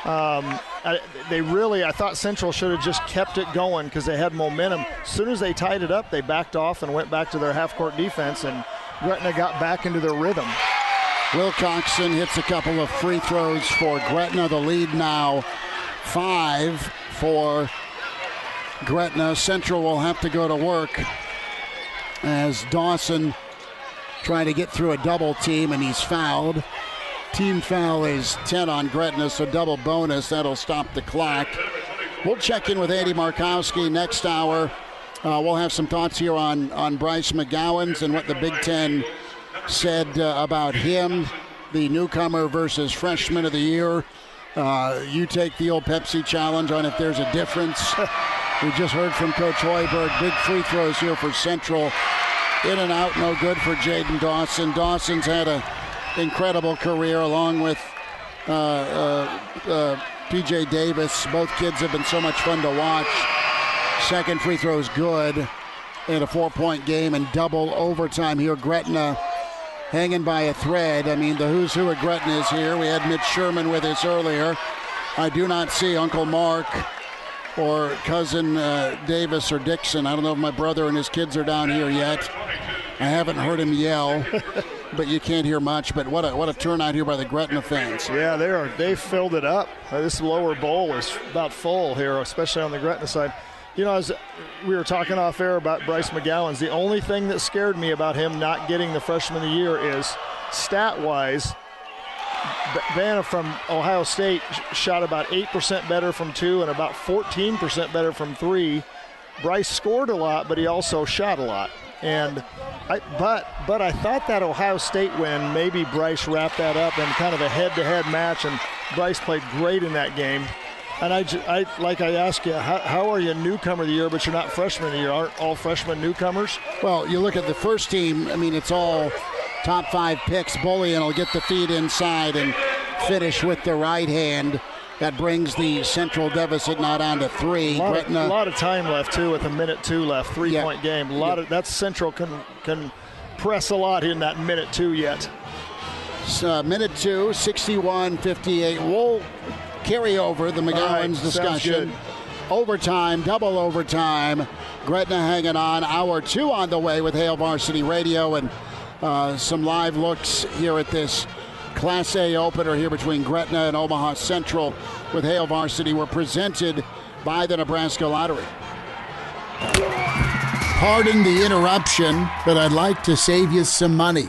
Um, I, they really, I thought Central should have just kept it going because they had momentum. As soon as they tied it up, they backed off and went back to their half-court defense, and Gretna got back into their rhythm. Wilcoxon hits a couple of free throws for Gretna. The lead now five for Gretna. Central will have to go to work as Dawson trying to get through a double team and he's fouled. Team foul is 10 on Gretna, so double bonus. That'll stop the clock. We'll check in with Andy Markowski next hour. Uh, we'll have some thoughts here on, on Bryce McGowens and what the Big Ten said uh, about him, the newcomer versus freshman of the year. Uh, you take the old Pepsi challenge on if there's a difference. we just heard from Coach Hoiberg. Big free throws here for Central. In and out, no good for Jaden Dawson. Dawson's had an incredible career along with uh, uh, uh PJ Davis. Both kids have been so much fun to watch. Second free throw is good in a four point game and double overtime here. Gretna hanging by a thread. I mean, the who's who at Gretna is here. We had Mitch Sherman with us earlier. I do not see Uncle Mark or cousin uh, Davis or Dixon. I don't know if my brother and his kids are down here yet. I haven't heard him yell, but you can't hear much. But what a what a turnout here by the Gretna fans. Yeah, they are. They filled it up. Uh, this lower bowl is about full here, especially on the Gretna side. You know, as we were talking off air about Bryce McGowens, the only thing that scared me about him not getting the freshman of the year is stat wise, Vanna from Ohio State shot about 8% better from two and about 14% better from three. Bryce scored a lot, but he also shot a lot. And I, but but I thought that Ohio State win maybe Bryce wrapped that up in kind of a head-to-head match, and Bryce played great in that game. And I, I like I ask you, how, how, are you newcomer of the year, but you're not freshman of the year? Aren't all freshmen newcomers? Well, you look at the first team. I mean, it's all top five picks. Bullion will get the feed inside and finish with the right hand. That brings the central deficit now down to three. A lot, of, a lot of time left too, with a minute two left, three yeah. point game. A lot yeah. of that's central can can press a lot in that minute two yet. Uh, minute two, 61 58. We'll carry over the McGowens right, discussion. Overtime, double overtime. Gretna hanging on. Hour two on the way with Hail Varsity Radio and uh, some live looks here at this Class A opener here between Gretna and Omaha Central with Hail Varsity were presented by the Nebraska Lottery. Pardon the interruption, but I'd like to save you some money.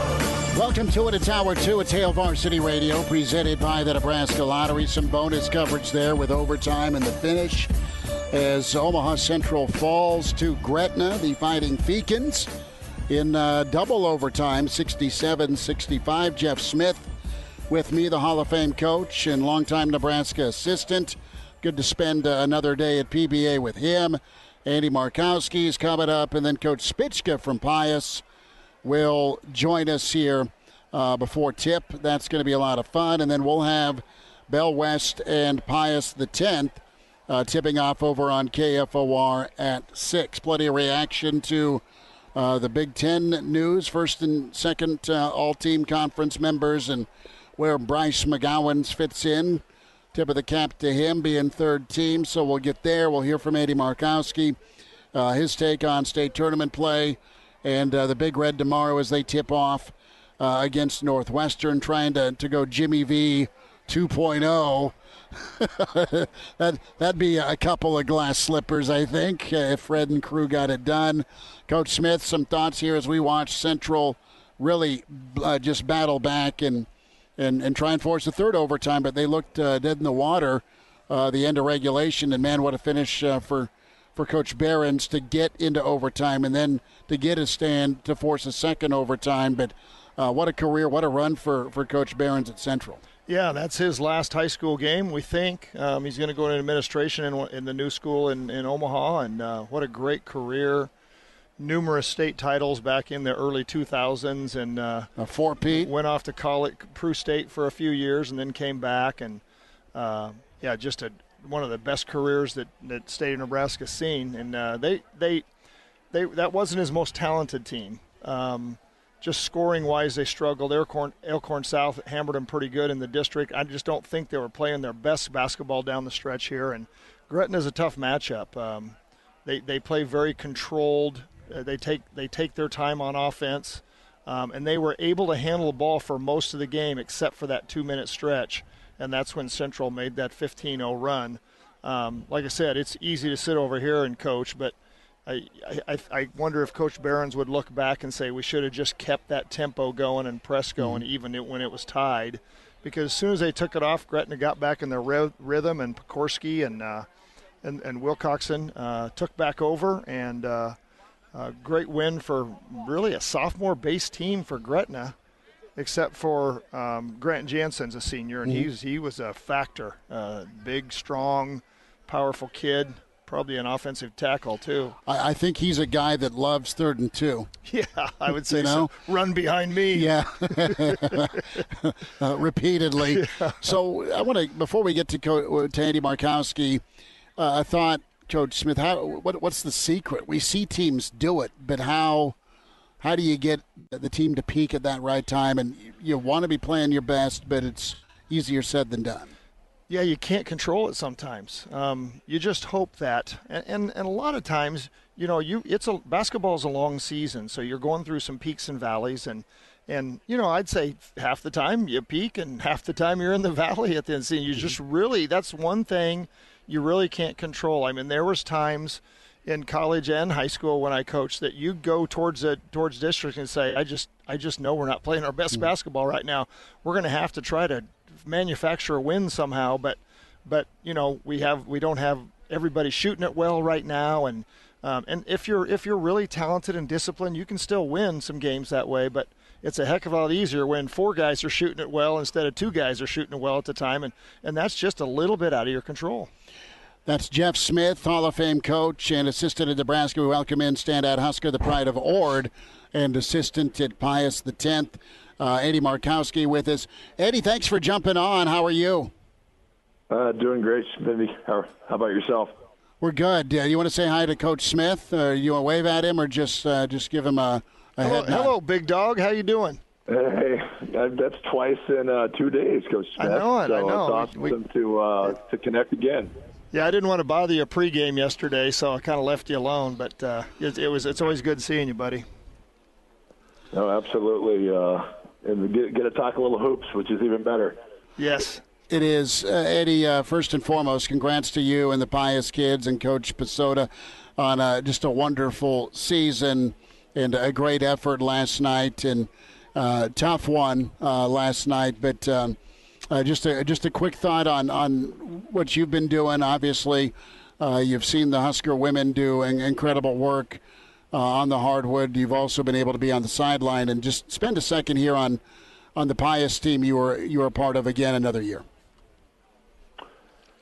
Welcome to it. It's hour two. It's Hail Varsity Radio, presented by the Nebraska Lottery. Some bonus coverage there with overtime and the finish as Omaha Central falls to Gretna, the Fighting Fekins, in uh, double overtime, 67 65. Jeff Smith with me, the Hall of Fame coach and longtime Nebraska assistant. Good to spend uh, another day at PBA with him. Andy Markowski is coming up, and then Coach Spichka from Pius will join us here uh, before tip. That's going to be a lot of fun. And then we'll have Bell West and Pius the 10th uh, tipping off over on KFOR at 6. Plenty of reaction to uh, the Big Ten news, first and second uh, all team conference members, and where Bryce McGowens fits in. Tip of the cap to him being third team. So we'll get there. We'll hear from Andy Markowski, uh, his take on state tournament play and uh, the Big Red tomorrow as they tip off uh, against Northwestern, trying to, to go Jimmy V 2.0. that that'd be a couple of glass slippers, I think, uh, if Fred and crew got it done. Coach Smith, some thoughts here as we watch Central really uh, just battle back and, and and try and force a third overtime, but they looked uh, dead in the water. Uh, the end of regulation, and man, what a finish for for Coach Behrens to get into overtime and then to get a stand to force a second overtime. But uh, what a career, what a run for, for Coach Behrens at Central. Yeah, that's his last high school game, we think. Um, he's going to go into administration in, in the new school in, in Omaha, and uh, what a great career. Numerous state titles back in the early 2000s, and uh, a four Pete went off to college, Peru State for a few years, and then came back, and uh, yeah, just a one of the best careers that that state of Nebraska's seen, and uh, they they they that wasn't his most talented team. Um, just scoring wise, they struggled. Elkhorn, Elkhorn South hammered them pretty good in the district. I just don't think they were playing their best basketball down the stretch here. And Gretna is a tough matchup. Um, they they play very controlled. Uh, they take they take their time on offense, um, and they were able to handle the ball for most of the game except for that two minute stretch and that's when Central made that 15-0 run. Um, like I said, it's easy to sit over here and coach, but I, I, I wonder if Coach Behrens would look back and say we should have just kept that tempo going and press mm-hmm. going mm-hmm. even when it was tied, because as soon as they took it off, Gretna got back in their rhythm, and Pokorski and uh, and, and Wilcoxon uh, took back over, and uh, a great win for really a sophomore-based team for Gretna except for um, Grant Jansen's a senior, and mm-hmm. he's he was a factor. Uh, big, strong, powerful kid. Probably an offensive tackle too. I, I, think he's a guy that loves third and two. Yeah, I would say you know? so. Run behind me. Yeah, uh, repeatedly. Yeah. So I want to before we get to, Co- to Andy Markowski, uh, I thought Coach Smith, how what, what's the secret? We see teams do it, but how how do you get the team to peak at that right time? And you want to be playing your best, but it's easier said than done. Yeah, you can't control it sometimes. Um, you just hope that, and, and, and a lot of times, you know, you it's a basketball is a long season, so you're going through some peaks and valleys, and and you know, I'd say half the time you peak, and half the time you're in the valley at the end. And you just really that's one thing you really can't control. I mean, there was times in college and high school when I coached that you go towards a towards district and say, I just I just know we're not playing our best mm-hmm. basketball right now. We're going to have to try to manufacture a win somehow, but but you know we have we don't have everybody shooting it well right now, and um, and if you're if you're really talented and disciplined, you can still win some games that way. But it's a heck of a lot easier when four guys are shooting it well instead of two guys are shooting it well at the time, and and that's just a little bit out of your control. That's Jeff Smith, Hall of Fame coach and assistant at Nebraska. We welcome in standout Husker, the pride of Ord, and assistant at Pius X. Uh, Andy Markowski with us. Andy, thanks for jumping on. How are you? Uh, doing great, Smithy. How, how about yourself? We're good. Uh, you want to say hi to Coach Smith? Or you want to wave at him, or just uh, just give him a, a hello, head nod? hello, big dog. How you doing? Hey, that's twice in uh, two days, Coach Smith. I know it. So I know. It's awesome We- to uh, to connect again. Yeah, I didn't want to bother you pregame yesterday, so I kind of left you alone. But uh, it, it was it's always good seeing you, buddy. No, absolutely. Uh, and get, get to talk a little hoops, which is even better. Yes. It is. Uh, Andy, uh, first and foremost, congrats to you and the Pius kids and Coach Pasota on uh, just a wonderful season and a great effort last night and uh, tough one uh, last night. But um, uh, just a just a quick thought on on what you've been doing. Obviously, uh, you've seen the Husker women do incredible work uh, on the hardwood. You've also been able to be on the sideline and just spend a second here on on the Pius team you were you were a part of again another year.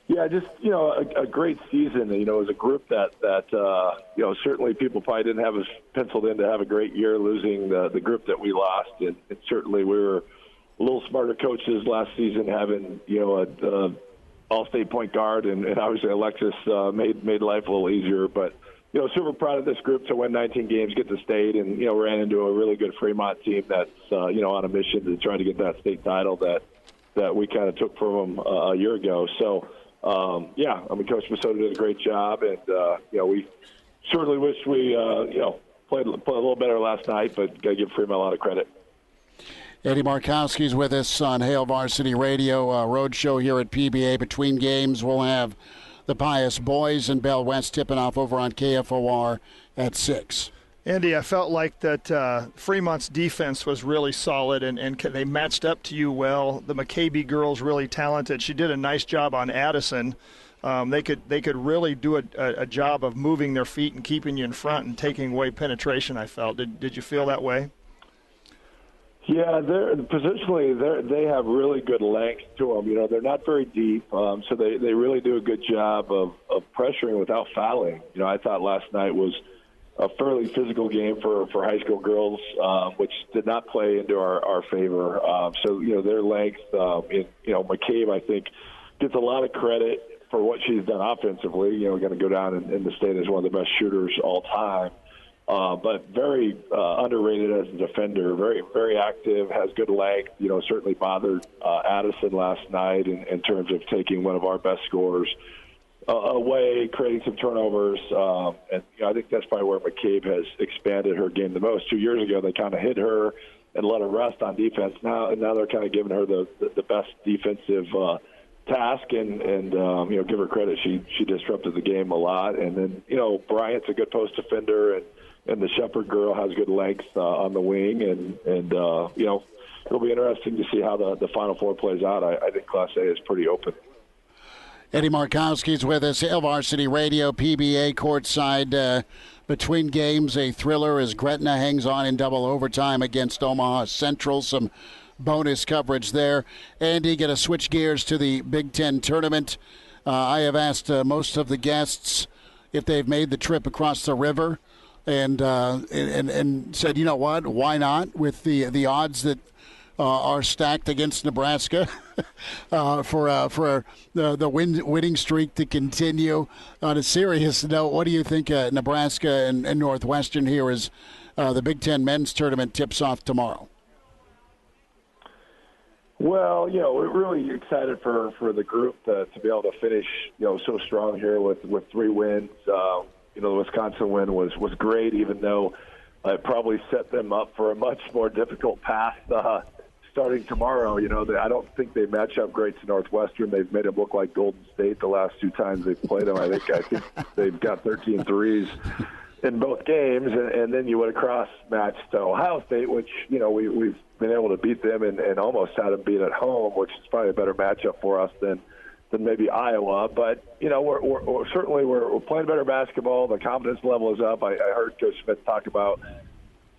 Yeah, just you know, a, a great season. You know, as a group that that uh, you know certainly people probably didn't have us penciled in to have a great year, losing the the group that we lost, and, and certainly we were a little smarter coaches last season, having you know a, a all-state point guard, and, and obviously Alexis uh, made made life a little easier. But you know, super proud of this group to win 19 games, get to state, and you know, ran into a really good Fremont team that's uh, you know on a mission to try to get that state title that that we kind of took from them uh, a year ago. So um, yeah, I mean, Coach Minnesota did a great job, and uh, you know, we certainly wish we uh, you know played, played a little better last night, but got to give Fremont a lot of credit. Andy Markowski's with us on Hail Varsity Radio, uh, road show here at PBA. Between games, we'll have the Pius Boys and Bell West tipping off over on KFOR at 6. Andy, I felt like that uh, Fremont's defense was really solid and, and they matched up to you well. The McCabe girl's really talented. She did a nice job on Addison. Um, they could they could really do a, a, a job of moving their feet and keeping you in front and taking away penetration. I felt. Did did you feel that way? Yeah, they're positionally they they have really good length to them. You know, they're not very deep, um, so they they really do a good job of of pressuring without fouling. You know, I thought last night was a fairly physical game for for high school girls, um, which did not play into our our favor. Um, so you know, their length. Um, in, you know, McCabe, I think, gets a lot of credit for what she's done offensively. You know, going to go down in, in the state as one of the best shooters all time. Uh, but very uh, underrated as a defender. Very, very active. Has good length. You know, certainly bothered uh, Addison last night in, in terms of taking one of our best scorers uh, away, creating some turnovers. Um, and you know, I think that's probably where McCabe has expanded her game the most. Two years ago, they kind of hit her and let her rest on defense. Now, now they're kind of giving her the the, the best defensive. Uh, task and and um, you know give her credit she she disrupted the game a lot and then you know Bryant's a good post defender and and the Shepherd girl has good length uh, on the wing, and and uh, you know it'll be interesting to see how the the Final Four plays out. I, I think Class A is pretty open. Andy Markowski's with us, Hail Varsity Radio, PBA courtside. Uh, between games, a thriller as Gretna hangs on in double overtime against Omaha Central. Some bonus coverage there. Andy, going to switch gears to the Big Ten tournament. Uh, I have asked uh, most of the guests if they've made the trip across the river, and uh, and and said, you know what, why not? With the the odds that uh, are stacked against Nebraska uh, for uh, for the the win, winning streak to continue. On a serious note, what do you think uh, Nebraska and, and Northwestern here as uh, the Big Ten men's tournament tips off tomorrow? Well, you know, we're really excited for for the group to, to be able to finish, you know, so strong here with with three wins. Uh, you know, the Wisconsin win was was great, even though it probably set them up for a much more difficult path uh, starting tomorrow. You know, they, I don't think they match up great to Northwestern. They've made them look like Golden State the last two times they've played them. I think I think they've got 13 threes in both games, and, and then you would have cross matched Ohio State, which you know we we've been able to beat them and, and almost had them beat at home, which is probably a better matchup for us than than maybe Iowa. But you know, we're, we're, we're certainly we're, we're playing better basketball. The confidence level is up. I, I heard Coach Smith talk about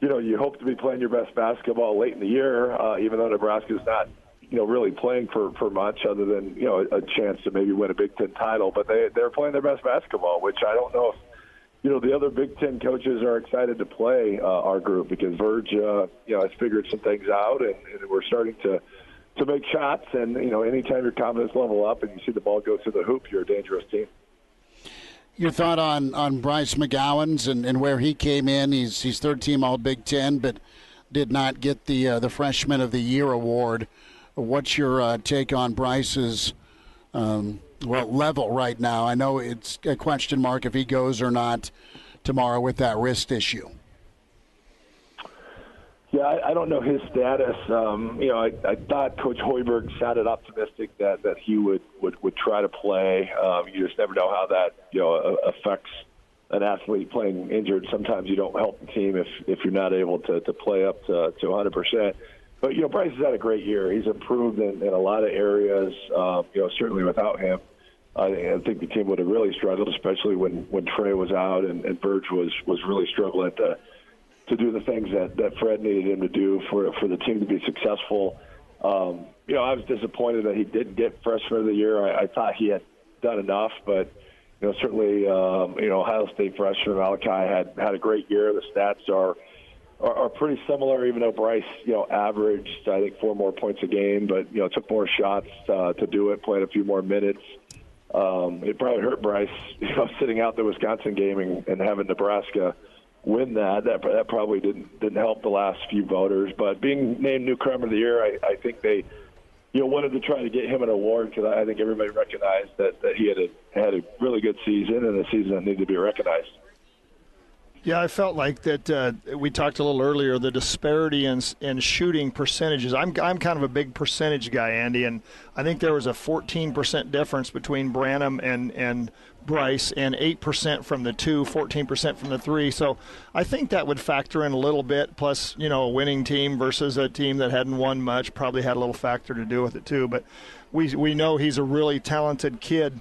you know, you hope to be playing your best basketball late in the year, uh, even though Nebraska's not, you know, really playing for for much other than you know a, a chance to maybe win a Big Ten title. But they they're playing their best basketball, which I don't know if you know the other Big Ten coaches are excited to play uh, our group because Verge, uh, you know, has figured some things out, and, and we're starting to to make shots. And you know, anytime your confidence level up and you see the ball go through the hoop, you're a dangerous team. Your thought on, on Bryce McGowens and, and where he came in? He's he's third team All Big Ten, but did not get the uh, the Freshman of the Year award. What's your uh, take on Bryce's um, well level right now? I know it's a question mark if he goes or not tomorrow with that wrist issue. Yeah, I, I don't know his status. Um, you know, I, I thought Coach Hoiberg sounded optimistic that that he would would, would try to play. Um, you just never know how that you know affects an athlete playing injured. Sometimes you don't help the team if if you're not able to to play up to to 100 percent. But you know, Bryce has had a great year. He's improved in, in a lot of areas. Um, you know, certainly without him, I, I think the team would have really struggled, especially when when Trey was out and, and Verge was was really struggling to to do the things that, that Fred needed him to do for for the team to be successful. Um, you know, I was disappointed that he didn't get freshman of the year. I, I thought he had done enough, but you know, certainly, um, you know, Ohio State freshman Malaki had had a great year. The stats are, are are pretty similar, even though Bryce, you know, averaged I think four more points a game, but you know, took more shots uh, to do it, played a few more minutes. Um, it probably hurt Bryce, you know, sitting out the Wisconsin game and, and having Nebraska win that. That that probably didn't didn't help the last few voters. But being named newcomer of the year, I, I think they, you know, wanted to try to get him an award because I think everybody recognized that that he had a had a really good season and a season that needed to be recognized. Yeah, I felt like that. Uh, we talked a little earlier the disparity in in shooting percentages. I'm I'm kind of a big percentage guy, Andy, and I think there was a 14% difference between Branham and and Bryce, and 8% from the two, 14% from the three. So I think that would factor in a little bit. Plus, you know, a winning team versus a team that hadn't won much probably had a little factor to do with it too. But we we know he's a really talented kid.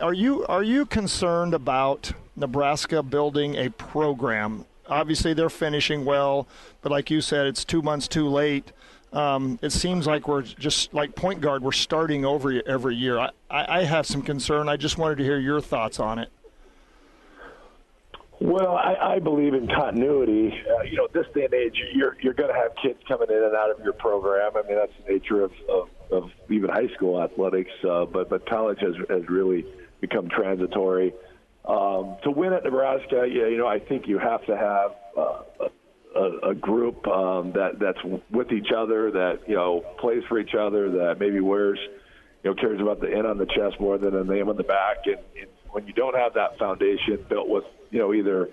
Are you are you concerned about Nebraska building a program? Obviously, they're finishing well, but like you said, it's two months too late. Um, it seems like we're just like point guard. We're starting over every year. I, I, have some concern. I just wanted to hear your thoughts on it. Well, I, I believe in continuity. Uh, you know, this day and age, you're you're going to have kids coming in and out of your program. I mean, that's the nature of, of, of even high school athletics. Uh, but but college has has really become transitory. Um, to win at Nebraska, yeah, you know, I think you have to have uh, a, a group um, that that's with each other, that you know plays for each other, that maybe wears, you know, cares about the N on the chest more than the name on the back. And, and when you don't have that foundation built with, you know, either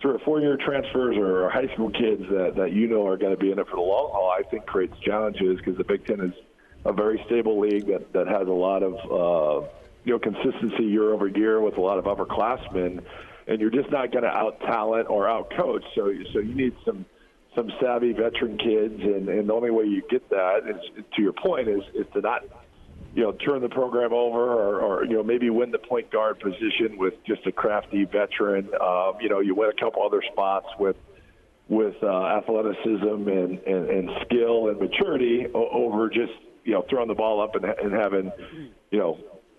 three or four year transfers or high school kids that that you know are going to be in it for the long haul, I think creates challenges because the Big Ten is a very stable league that that has a lot of uh, you know consistency year over year with a lot of upperclassmen, and you're just not going to out talent or out coach. So so you need some some savvy veteran kids, and, and the only way you get that is to your point is is to not you know turn the program over or, or you know maybe win the point guard position with just a crafty veteran. Um, you know you win a couple other spots with with uh, athleticism and, and, and skill and maturity over just you know throwing the ball up and, and having you know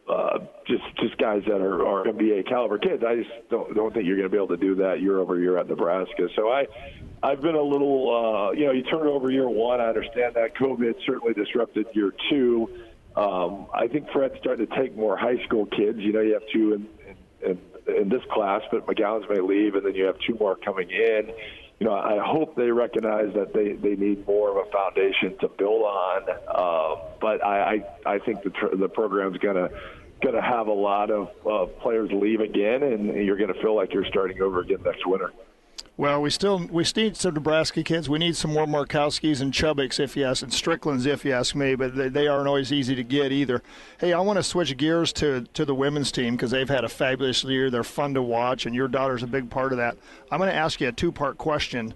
uh, just just guys that are, are NBA caliber kids. I just don't don't think you're going to be able to do that year over year at Nebraska. So I I've been a little uh, you know you turn over year one. I understand that COVID certainly disrupted year two. Um, I think Fred's starting to take more high school kids. You know you have two in, in, in, in this class, but McGowens may leave, and then you have two more coming in you know, I hope they recognize that they, they need more of a foundation to build on. Uh, but I, I, I think the, tr- the program's going to going to have a lot of uh, players leave again, and you're going to feel like you're starting over again next winter. Well, we still we need some Nebraska kids. We need some more Markowskis and Chubbucks, if you ask, and Stricklands, if you ask me. But they, they aren't always easy to get either. Hey, I want to switch gears to to the women's team because they've had a fabulous year. They're fun to watch, and your daughter's a big part of that. I'm going to ask you a two part question.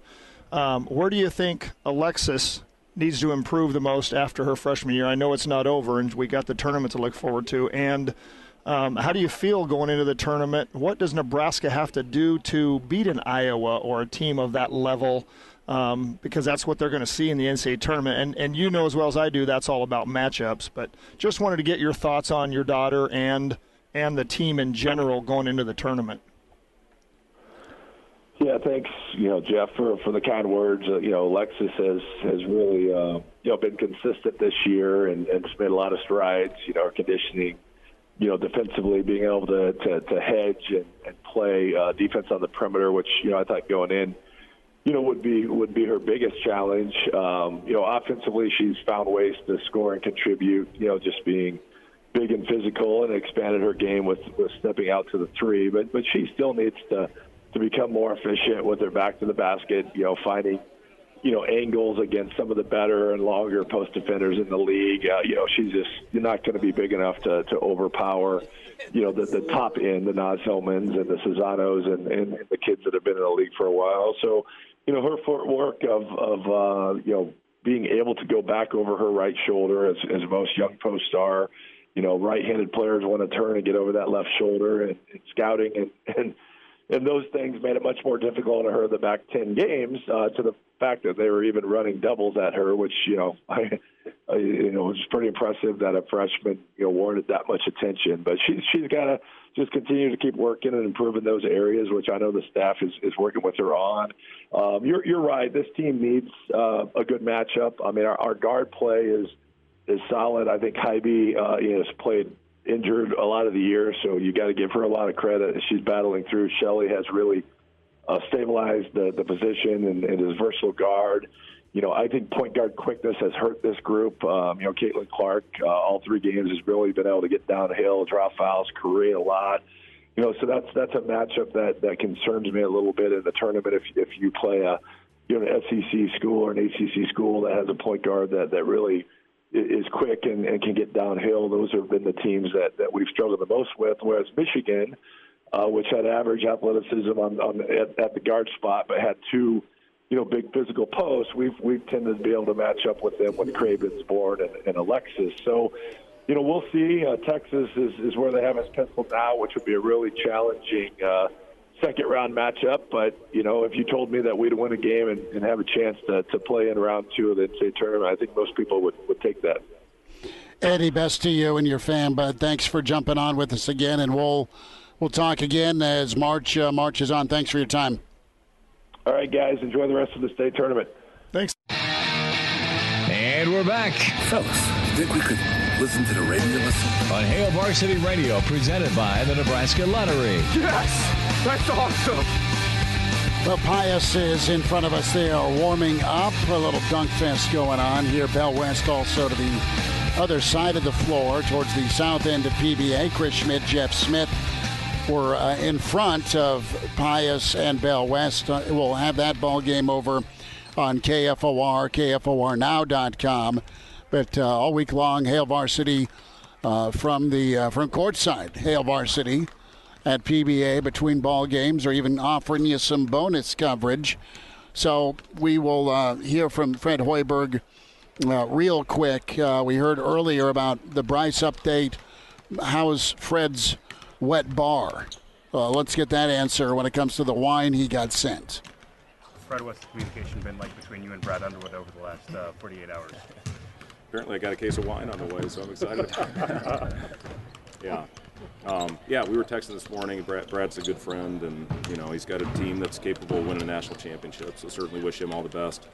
Um, where do you think Alexis needs to improve the most after her freshman year? I know it's not over, and we got the tournament to look forward to, and um, how do you feel going into the tournament? What does Nebraska have to do to beat an Iowa or a team of that level um, because that's what they're going to see in the NCAA tournament. And and you know as well as I do, that's all about matchups. But just wanted to get your thoughts on your daughter and and the team in general going into the tournament. Yeah, thanks, you know, Jeff, for, for the kind words. Uh, you know, Alexis has has really, uh, you know, been consistent this year and, and just made a lot of strides. You know, her conditioning, you know, defensively, being able to to, to hedge and, and play uh, defense on the perimeter, which you know I thought going in, you know, would be would be her biggest challenge. Um, you know, offensively, she's found ways to score and contribute. You know, just being big and physical and expanded her game with with stepping out to the three. But but she still needs to to become more efficient with her back to the basket. You know, finding you know angles against some of the better and longer post defenders in the league. Uh, you know, she's just not going to be big enough to to overpower. You know, the the top end, the Naz Hillmons and the Czinanos and, and the kids that have been in the league for a while. So, you know, her footwork of of uh, you know being able to go back over her right shoulder as as most young posts are. You know, right-handed players want to turn and get over that left shoulder, and, and scouting and, and and those things made it much more difficult on her the back 10 games uh, to the fact that they were even running doubles at her, which, you know, I, I you know, was pretty impressive that a freshman, you know, warranted that much attention. But she's, she's got to just continue to keep working and improving those areas, which I know the staff is, is working with her on. Um, you're, you're right. This team needs uh, a good matchup. I mean, our, our guard play is, is solid. I think Haiby, uh, you know, has played injured a lot of the year, so you got to give her a lot of credit. She's battling through. Shelley has really uh, stabilized the, the position and, and is versatile guard. You know, I think point guard quickness has hurt this group. Um, you know, Caitlin Clark, uh, all three games has really been able to get downhill, draw fouls, create a lot. You know, so that's that's a matchup that that concerns me a little bit in the tournament. If if you play a you know an SEC school or an ACC school that has a point guard that that really is quick and, and can get downhill. Those have been the teams that, that we've struggled the most with. Whereas Michigan, uh, which had average athleticism on, on at, at the guard spot, but had two, you know, big physical posts, we've we've tended to be able to match up with them with Cravensborn and, and Alexis. So, you know, we'll see. Uh, Texas is, is where they have us penciled now, which would be a really challenging. Uh, second round matchup. But you know, if you told me that we'd win a game and, and have a chance to, to play in round two of the NCAA tournament, I think most people would, would take that. Eddie, best to you and your fam. But thanks for jumping on with us again, and we'll we'll talk again as March uh, marches on. Thanks for your time. All right, guys. Enjoy the rest of the state tournament. Thanks. And we're back. Fellas, you think we could listen to the radio listen? On Hail Varsity Radio, presented by the Nebraska Lottery. Yes! That's awesome! Well, Pius is in front of us. They are warming up. A little dunk fest going on here. Bell West also to the other side of the floor towards the south end of PBA. Chris Schmidt, Jeff Smith were uh, in front of Pius and Bell West. Uh, we'll have that ball game over on KFOR, KFORnow.com. But uh, all week long, Hail Varsity uh, from the uh, from courtside, Hail Varsity at PBA between ball games, or even offering you some bonus coverage. So we will uh, hear from Fred Hoiberg real quick. We heard earlier about the Bryce update. How's Fred's wet bar? let's get that answer when it comes to the wine he got sent. Fred, what's the communication been like between you and Brad Underwood over the last uh, 48 hours? Apparently, I got a case of wine on the way, so I'm excited. yeah. Um, yeah, we were texting this morning. Brad, Brad's a good friend, and you know he's got a team that's capable of winning a national championship. So certainly wish him all the best.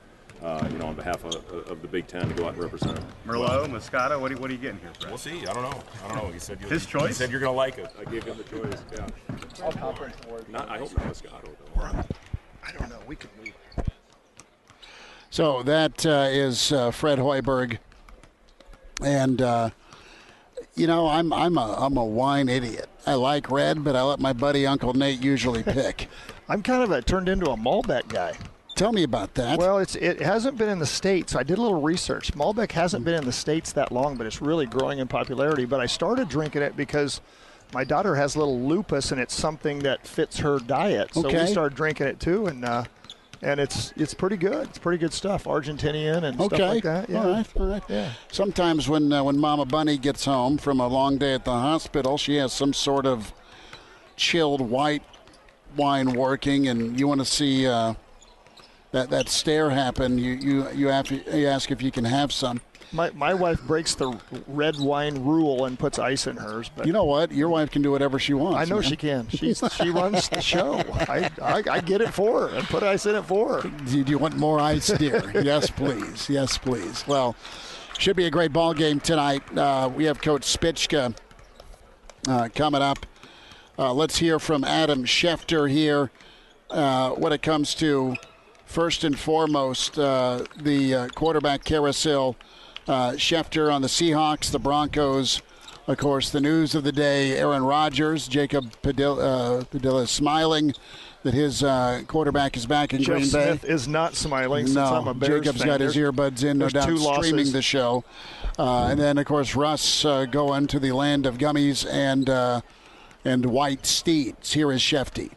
Uh, you know, on behalf of, of, the Big Ten to go out and represent it. Merlot, Moscato, what are, what are you getting here, Brad? We'll see. I don't know. I don't know. He said you, his choice. He said you're going to like it. I gave him the choice. Yeah. All conference Not, I hope not Moscato. Though. I don't know. We could leave. So that uh, is uh, Fred Hoiberg, and uh, you know I'm I'm a I'm a wine idiot. I like red, but I let my buddy Uncle Nate usually pick. I'm kind of a turned into a Malbec guy. Tell me about that. Well, it's it hasn't been in the states. I did a little research. Malbec hasn't been in the states that long, but it's really growing in popularity. But I started drinking it because my daughter has a little lupus, and it's something that fits her diet. So Okay. we started drinking it too, and uh, and it's it's pretty good. It's pretty good stuff, Argentinian and Okay. stuff like that. Yeah. All right. All right. Yeah. Sometimes when uh, when Mama Bunny gets home from a long day at the hospital, she has some sort of chilled white wine working, and you want to see uh, that, that stare happen, you you you, have to, you ask if you can have some. My, my wife breaks the red wine rule and puts ice in hers. But you know what? Your wife can do whatever she wants. I know man. she can. She's, she runs the show. I, I, I get it for her and put ice in it for her. Do you want more ice, dear? yes, please. Yes, please. Well, should be a great ball game tonight. Uh, we have Coach Spicka uh, coming up. Uh, let's hear from Adam Schefter here uh, when it comes to first and foremost uh, the uh, quarterback carousel. Uh, Schefter on the Seahawks, the Broncos. Of course, the news of the day Aaron Rodgers, Jacob Padilla, uh, Padilla is smiling that his uh, quarterback is back in Jeff Green Bay. Smith is not smiling since no, I'm a Bears Jacob's fan. got his earbuds in, no doubt, streaming losses. the show. Uh, and then, of course, Russ uh, going to the land of gummies and uh, and white steeds. Here is Shefty.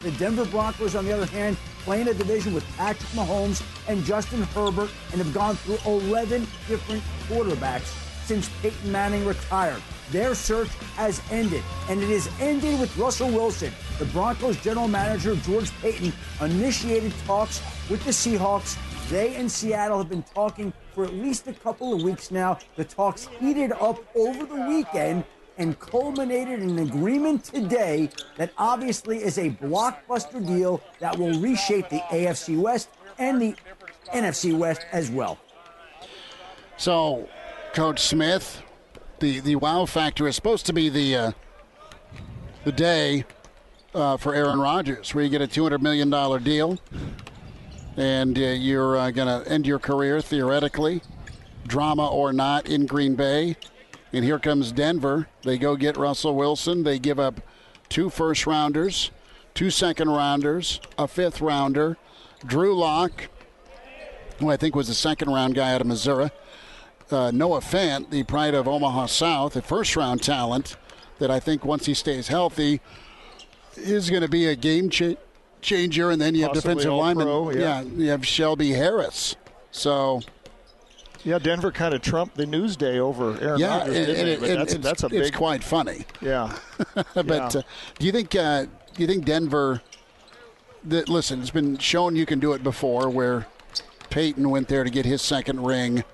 The Denver Broncos, on the other hand, playing a division with Patrick Mahomes and Justin Herbert and have gone through 11 different quarterbacks since Peyton Manning retired. Their search has ended, and it is ending with Russell Wilson. The Broncos general manager, George Paton, initiated talks with the Seahawks. They and Seattle have been talking for at least a couple of weeks now. The talks heated up over the weekend and culminated in an agreement today that obviously is a blockbuster deal that will reshape the AFC West and the NFC West as well. So, Coach Smith, the, the wow factor is supposed to be the uh, the day uh, for Aaron Rodgers, where you get a $200 million deal and uh, you're uh, going to end your career theoretically, drama or not, in Green Bay. And here comes Denver. They go get Russell Wilson. They give up two first rounders, two second rounders, a fifth rounder, Drew Lock, who I think was a second round guy out of Missouri. Uh, Noah Fant, the pride of Omaha South, a first round talent that I think once he stays healthy is going to be a game cha- changer. And then you have Possibly defensive lineman. pro, yeah. you have Shelby Harris. So Yeah, Denver kind of trumped the news day over Aaron yeah, Rodgers, and- didn't and it- and that's, it's, that's a it's big. quite funny. Yeah. but Yeah. uh, do you think uh, do you think Denver? That listen, it's been shown you can do it before, where Peyton went there to get his second ring.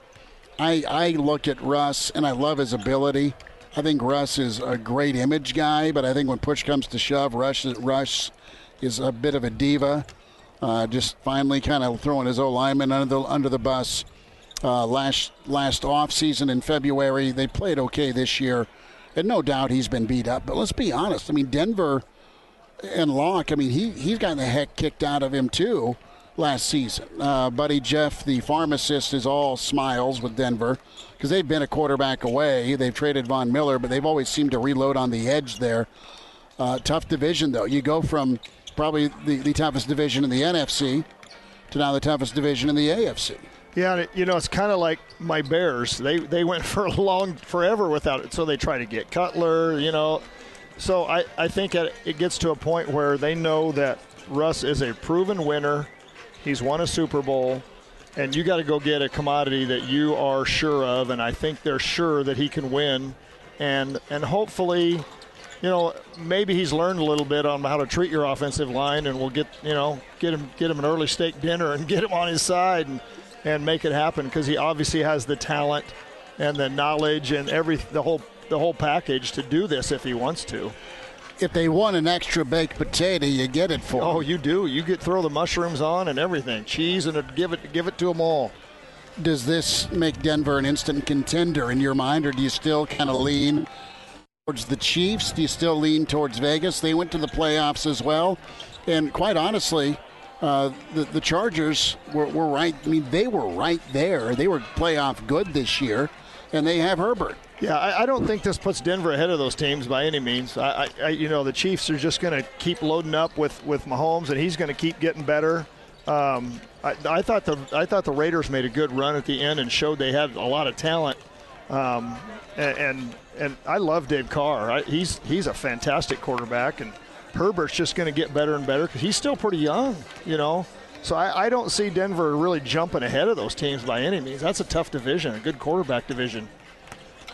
I I look at Russ and I love his ability. I think Russ is a great image guy, but I think when push comes to shove, Rush Rush is a bit of a diva. Uh, just finally kind of throwing his old lineman under the under the bus. Uh, last last off season in February, they played okay this year, and no doubt he's been beat up. But let's be honest. I mean, Denver and Lock. I mean, he he's gotten the heck kicked out of him too last season. Uh, Buddy Jeff, the pharmacist, is all smiles with Denver because they've been a quarterback away. They've traded Von Miller, but they've always seemed to reload on the edge there. Uh, tough division though. You go from probably the, the toughest division in the NFC to now the toughest division in the AFC. Yeah, you know, it's kind of like my Bears. They they went for a long forever without it, so they try to get Cutler. You know, so I I think it it gets to a point where they know that Russ is a proven winner. He's won a Super Bowl, and you got to go get a commodity that you are sure of, and I think they're sure that he can win, and and hopefully. You know, maybe he's learned a little bit on how to treat your offensive line, and we'll get you know get him get him an early steak dinner and get him on his side and and make it happen because he obviously has the talent and the knowledge and every the whole the whole package to do this if he wants to. If they want an extra baked potato, you get it for. Oh, them. you do. You get throw the mushrooms on and everything, cheese and give it give it to them all. Does this make Denver an instant contender in your mind, or do you still kind of lean towards the Chiefs? Do you still lean towards Vegas? They went to the playoffs as well, and quite honestly, uh, the the Chargers were, were right. I mean, they were right there. They were playoff good this year, and they have Herbert. Yeah, I, I don't think this puts Denver ahead of those teams by any means. I, I, you know, the Chiefs are just going to keep loading up with with Mahomes, and he's going to keep getting better. Um, I, I thought the I thought the Raiders made a good run at the end and showed they had a lot of talent. Um, and, and and I love Dave Carr. I, he's he's a fantastic quarterback, and Herbert's just going to get better and better because he's still pretty young, you know. So I, I don't see Denver really jumping ahead of those teams by any means. That's a tough division, a good quarterback division.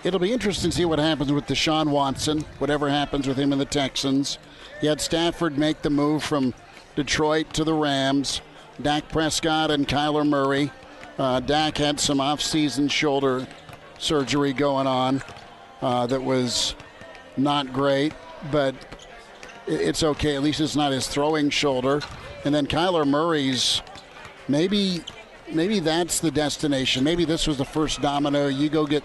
It'll be interesting to see what happens with Deshaun Watson, whatever happens with him and the Texans. You had Stafford make the move from Detroit to the Rams. Dak Prescott and Kyler Murray. Uh, Dak had some off-season shoulder surgery going on uh, that was not great, but it's okay. At least it's not his throwing shoulder. And then Kyler Murray's maybe maybe that's the destination. Maybe this was the first domino. You go get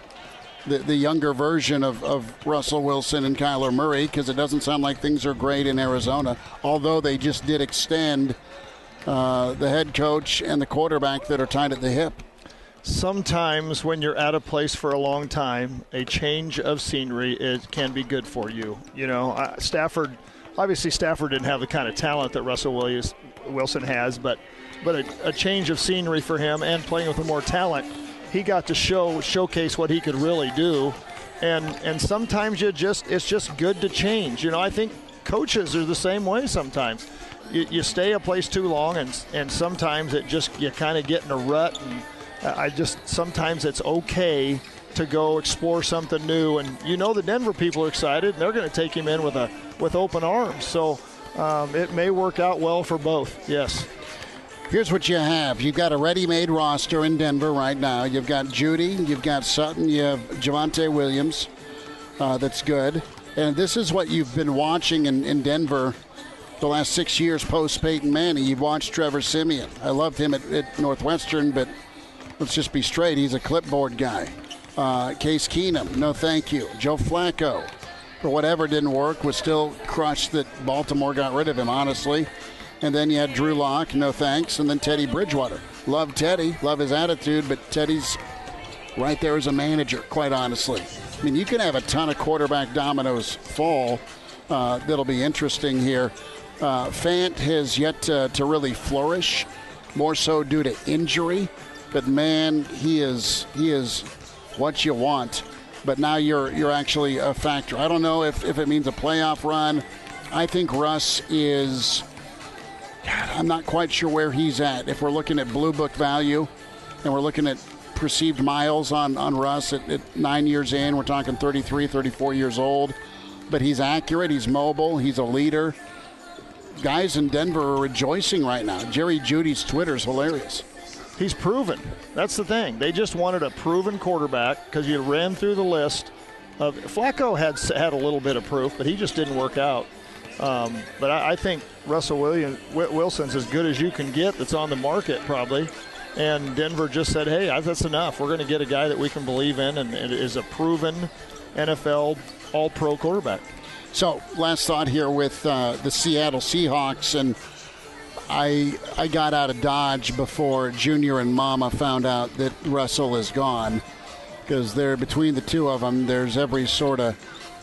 the, the younger version of, of Russell Wilson and Kyler Murray because it doesn't sound like things are great in Arizona, although they just did extend uh, the head coach and the quarterback that are tied at the hip. Sometimes when you're at a place for a long time, a change of scenery it can be good for you. You know, uh, Stafford, obviously Stafford didn't have the kind of talent that Russell Williams, Wilson has, but but a, a change of scenery for him and playing with more talent – he got to show showcase what he could really do. And and sometimes you just it's just good to change. You know, I think coaches are the same way sometimes. You, you stay a place too long, and and sometimes it just you kind of get in a rut. And uh, I just sometimes it's okay to go explore something new. And you know the Denver people are excited, and they're going to take him in with a with open arms. So um, it may work out well for both. Yes. Here's what you have. You've got a ready-made roster in Denver right now. You've got Jeudy, you've got Sutton, you have Javonte Williams. Uh, that's good. And this is what you've been watching in, in Denver the last six years post Peyton Manning. You've watched Trevor Siemian. I loved him at, at Northwestern, but let's just be straight. He's a clipboard guy. Uh, Case Keenum, no thank you. Joe Flacco, for whatever didn't work, was still crushed that Baltimore got rid of him, honestly. And then you had Drew Lock, no thanks. And then Teddy Bridgewater. Love Teddy, love his attitude, but Teddy's right there as a manager, quite honestly. I mean, you can have a ton of quarterback dominoes fall uh, that'll be interesting here. Uh, Fant has yet to, to really flourish, more so due to injury. But man, he is he is what you want. But now you're you're actually a factor. I don't know if, if it means a playoff run. I think Russ is God, I'm not quite sure where he's at. If we're looking at blue book value and we're looking at perceived miles on, on Russ at, at nine years in, we're talking 33, 34 years old. But he's accurate, he's mobile, he's a leader. Guys in Denver are rejoicing right now. Jerry Jeudy's Twitter is hilarious. He's proven. That's the thing. They just wanted a proven quarterback because you ran through the list. Of, Flacco had had a little bit of proof, but he just didn't work out. Um, but I, I, think Russell Williams, Wilson's as good as you can get that's on the market probably. And Denver just said, hey, that's enough. We're going to get a guy that we can believe in and, and is a proven NFL all pro quarterback. So, last thought here with uh, the Seattle Seahawks. And I, I got out of Dodge before Junior and Mama found out that Russell is gone. Because they're between the two of them, there's every sort of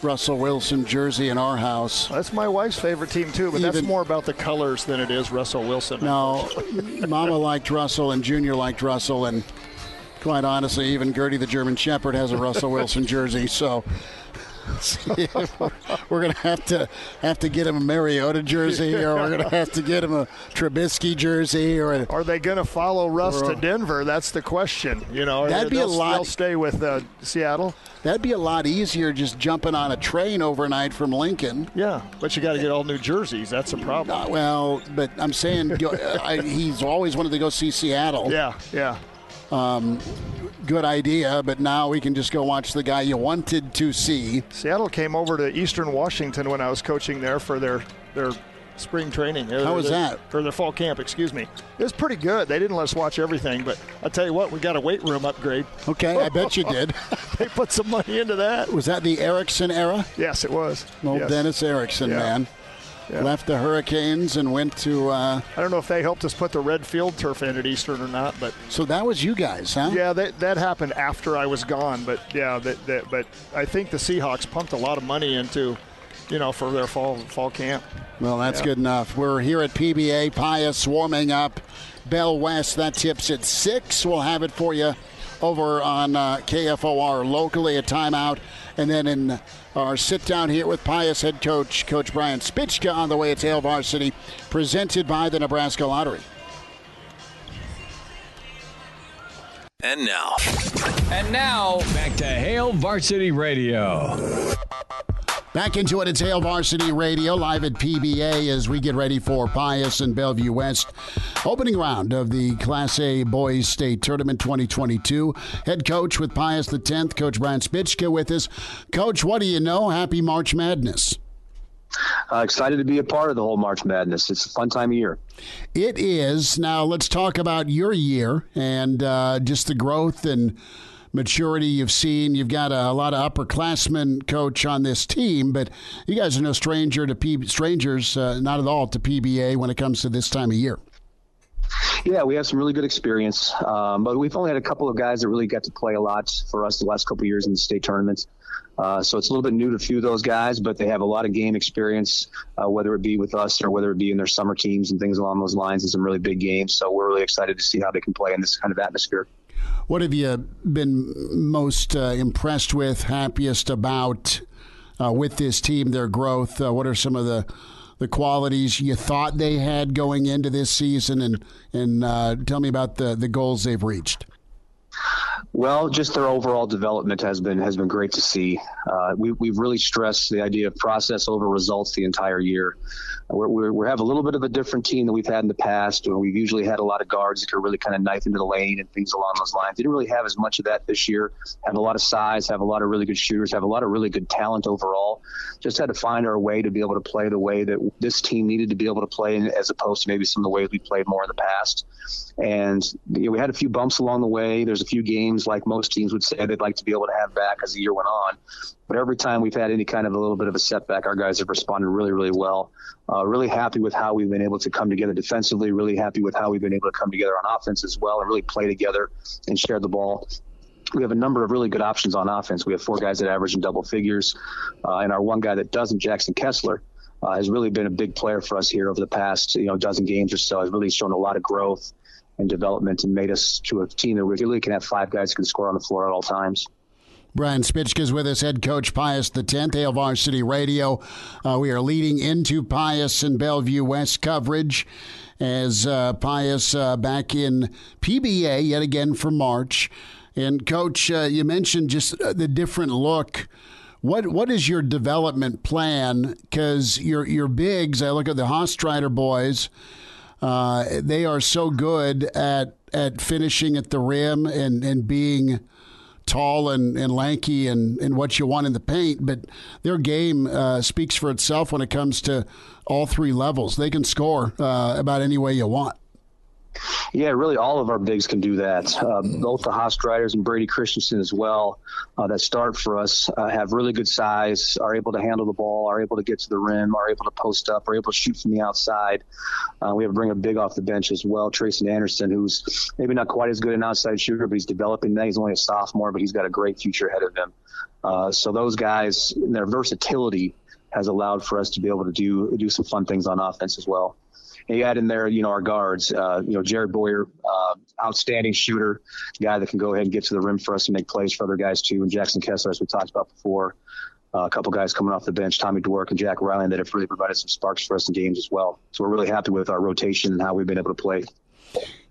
Russell Wilson jersey in our house. That's my wife's favorite team too, but Even, that's more about the colors than it is Russell Wilson. No, Mama liked Russell and Junior liked Russell, and quite honestly, even Gertie the German Shepherd has a Russell Wilson jersey. So we're gonna have to have to get him a Mariota jersey, or we're gonna have to get him a Trubisky jersey, or a, are they gonna follow Russ to Denver? That's the question. You know, that'd be a lot. They'll stay with uh, Seattle. That'd be a lot easier just jumping on a train overnight from Lincoln. Yeah, but you got to get all new jerseys. That's a problem. Uh, well, but I'm saying I, he's always wanted to go see Seattle. Yeah, yeah. Um, good idea, but now we can just go watch the guy you wanted to see. Seattle came over to Eastern Washington when I was coaching there for their their spring training. How was that? For their fall camp, excuse me. It was pretty good. They didn't let us watch everything, but I tell you what, we got a weight room upgrade. Okay, I bet you did. they put some money into that. Was that the Erickson era? Yes, it was. Old yes. Dennis Erickson, yeah. man yeah. left the Hurricanes and went to. Uh, I don't know if they helped us put the red field turf in at Eastern or not, but so that was you guys, huh? Yeah, that that happened after I was gone, but yeah, that, that but I think the Seahawks pumped a lot of money into, you know, for their fall fall camp. Well, that's yeah. good enough. We're here at PBA Pius warming up. Bell West that tips at six. We'll have it for you over on uh, KFOR locally. A timeout, and then in our sit down here with Pius head coach, Coach Brian Spicka, on the way to Hail Varsity, presented by the Nebraska Lottery. And now. And now, back to Hail Varsity Radio. Back into it, it's Hail Varsity Radio live at PBA as we get ready for Pius and Bellevue West. Opening round of the Class A Boys State Tournament 2022. Head coach with Pius the 10th, Coach Brian Spicka with us. Coach, what do you know? Happy March Madness. Uh, excited to be a part of the whole March Madness. It's a fun time of year. It is. Now, let's talk about your year and uh, just the growth and maturity you've seen. You've got a, a, lot of upperclassmen coach on this team, but you guys are no stranger to P- strangers, uh, not at all to PBA when it comes to this time of year. Yeah, we have some really good experience, um, but we've only had a couple of guys that really got to play a lot for us the last couple of years in the state tournaments. Uh, so it's a little bit new to a few of those guys, but they have a lot of game experience, uh, whether it be with us or whether it be in their summer teams and things along those lines, and some really big games. So we're really excited to see how they can play in this kind of atmosphere. What have you been most uh, impressed with, happiest about uh, with this team, their growth? Uh, what are some of the the qualities you thought they had going into this season, and and uh, tell me about the the goals they've reached. Well, just their overall development has been has been great to see. Uh, we, we've really stressed the idea of process over results the entire year. We're, we're, we have a little bit of a different team than we've had in the past. We've usually had a lot of guards that could really kind of knife into the lane and things along those lines. Didn't really have as much of that this year. Have a lot of size, have a lot of really good shooters, have a lot of really good talent overall. Just had to find our way to be able to play the way that this team needed to be able to play, as opposed to maybe some of the ways we played more in the past. And you know, we had a few bumps along the way. There's a few games, like most teams would say, they'd like to be able to have back as the year went on. But every time we've had any kind of a little bit of a setback, our guys have responded really, really well. Uh, really happy with how we've been able to come together defensively. Really happy with how we've been able to come together on offense as well and really play together and share the ball we have a number of really good options on offense. We have four guys that average in double figures, uh, and our one guy that doesn't, Jackson Kessler, uh, has really been a big player for us here over the past you know dozen games or so. Has really shown a lot of growth and development and made us to a team that really can have five guys who can score on the floor at all times. Brian Spicka is with us, head coach Pius the 10th, Hail Varsity Radio. Uh, we are leading into Pius and Bellevue West coverage as uh, Pius uh, back in PBA yet again for March. And coach, uh, you mentioned just uh, the different look. What what is your development plan? Because your your bigs, I look at the Hostreiter boys uh, they are so good at at finishing at the rim and, and being tall and, and lanky and, and what you want in the paint, but their game uh, speaks for itself when it comes to all three levels. They can score uh, about any way you want. Yeah, really, all of our bigs can do that. Uh, both the Haas Riders and Brady Christensen as well, uh, that start for us, uh, have really good size, are able to handle the ball, are able to get to the rim, are able to post up, are able to shoot from the outside. Uh, we have to bring a big off the bench as well, Trayson Anderson, who's maybe not quite as good an outside shooter, but he's developing that. He's only a sophomore, but he's got a great future ahead of him. Uh, so those guys, their versatility has allowed for us to be able to do do some fun things on offense as well. And you add in there, you know, our guards, uh, you know, Jared Boyer, uh, outstanding shooter, guy that can go ahead and get to the rim for us and make plays for other guys too. And Jackson Kessler, as we talked about before, uh, a couple guys coming off the bench, Tommy Dwork and Jack Riley, that have really provided some sparks for us in games as well. So we're really happy with our rotation and how we've been able to play.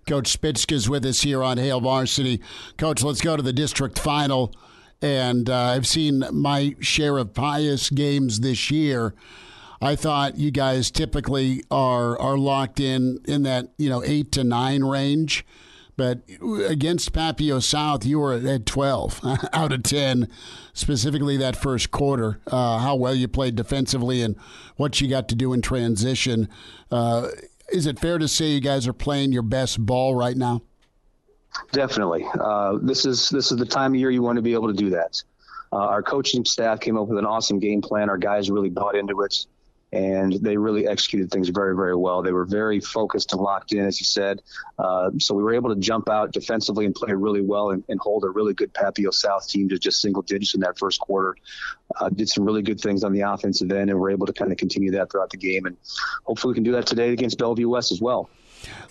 Coach Spicka is with us here on Hail Varsity. Coach, let's go to the district final. And uh, I've seen my share of Pius games this year. I thought you guys typically are are locked in in that you know eight to nine range, but against Papio South, you were at twelve out of ten, specifically that first quarter. Uh, how well you played defensively and what you got to do in transition. Uh, is it fair to say you guys are playing your best ball right now? Definitely. Uh, this is this is the time of year you want to be able to do that. Uh, our coaching staff came up with an awesome game plan. Our guys really bought into it and they really executed things very, very well. They were very focused and locked in, as you said. Uh, so we were able to jump out defensively and play really well and, and, hold a really good Papio South team to just single digits in that first quarter. Uh, did some really good things on the offensive end, and we're able to kind of continue that throughout the game. And hopefully we can do that today against Bellevue West as well.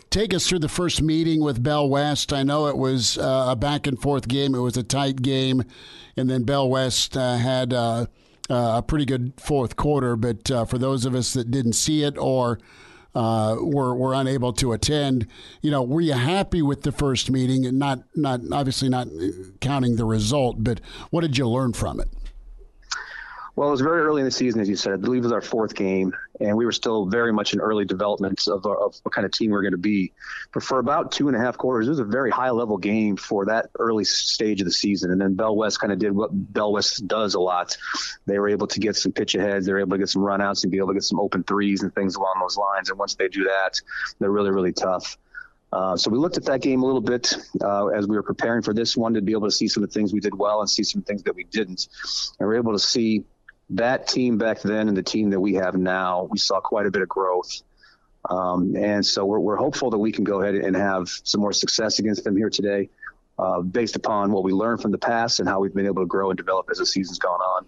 Take us through the first meeting with Bell West. I know it was uh, a back and forth game. It was a tight game, and then Bell West uh, had uh, a pretty good fourth quarter. But uh, for those of us that didn't see it or uh, were were unable to attend, you know, were you happy with the first meeting? And not not obviously not counting the result, but what did you learn from it? Well, it was very early in the season, as you said. I believe it was our fourth game, and we were still very much in early development of, of what kind of team we are going to be. But for about two and a half quarters, it was a very high level game for that early stage of the season. And then Bell West kind of did what Bell West does a lot. They were able to get some pitch aheads, they were able to get some runouts and be able to get some open threes and things along those lines. And once they do that, they're really, really tough. Uh, so we looked at that game a little bit uh, as we were preparing for this one to be able to see some of the things we did well and see some things that we didn't. And we are able to see that team back then and the team that we have now, we saw quite a bit of growth. Um, and so we're, we're hopeful that we can go ahead and have some more success against them here today, uh, based upon what we learned from the past and how we've been able to grow and develop as the season's gone on.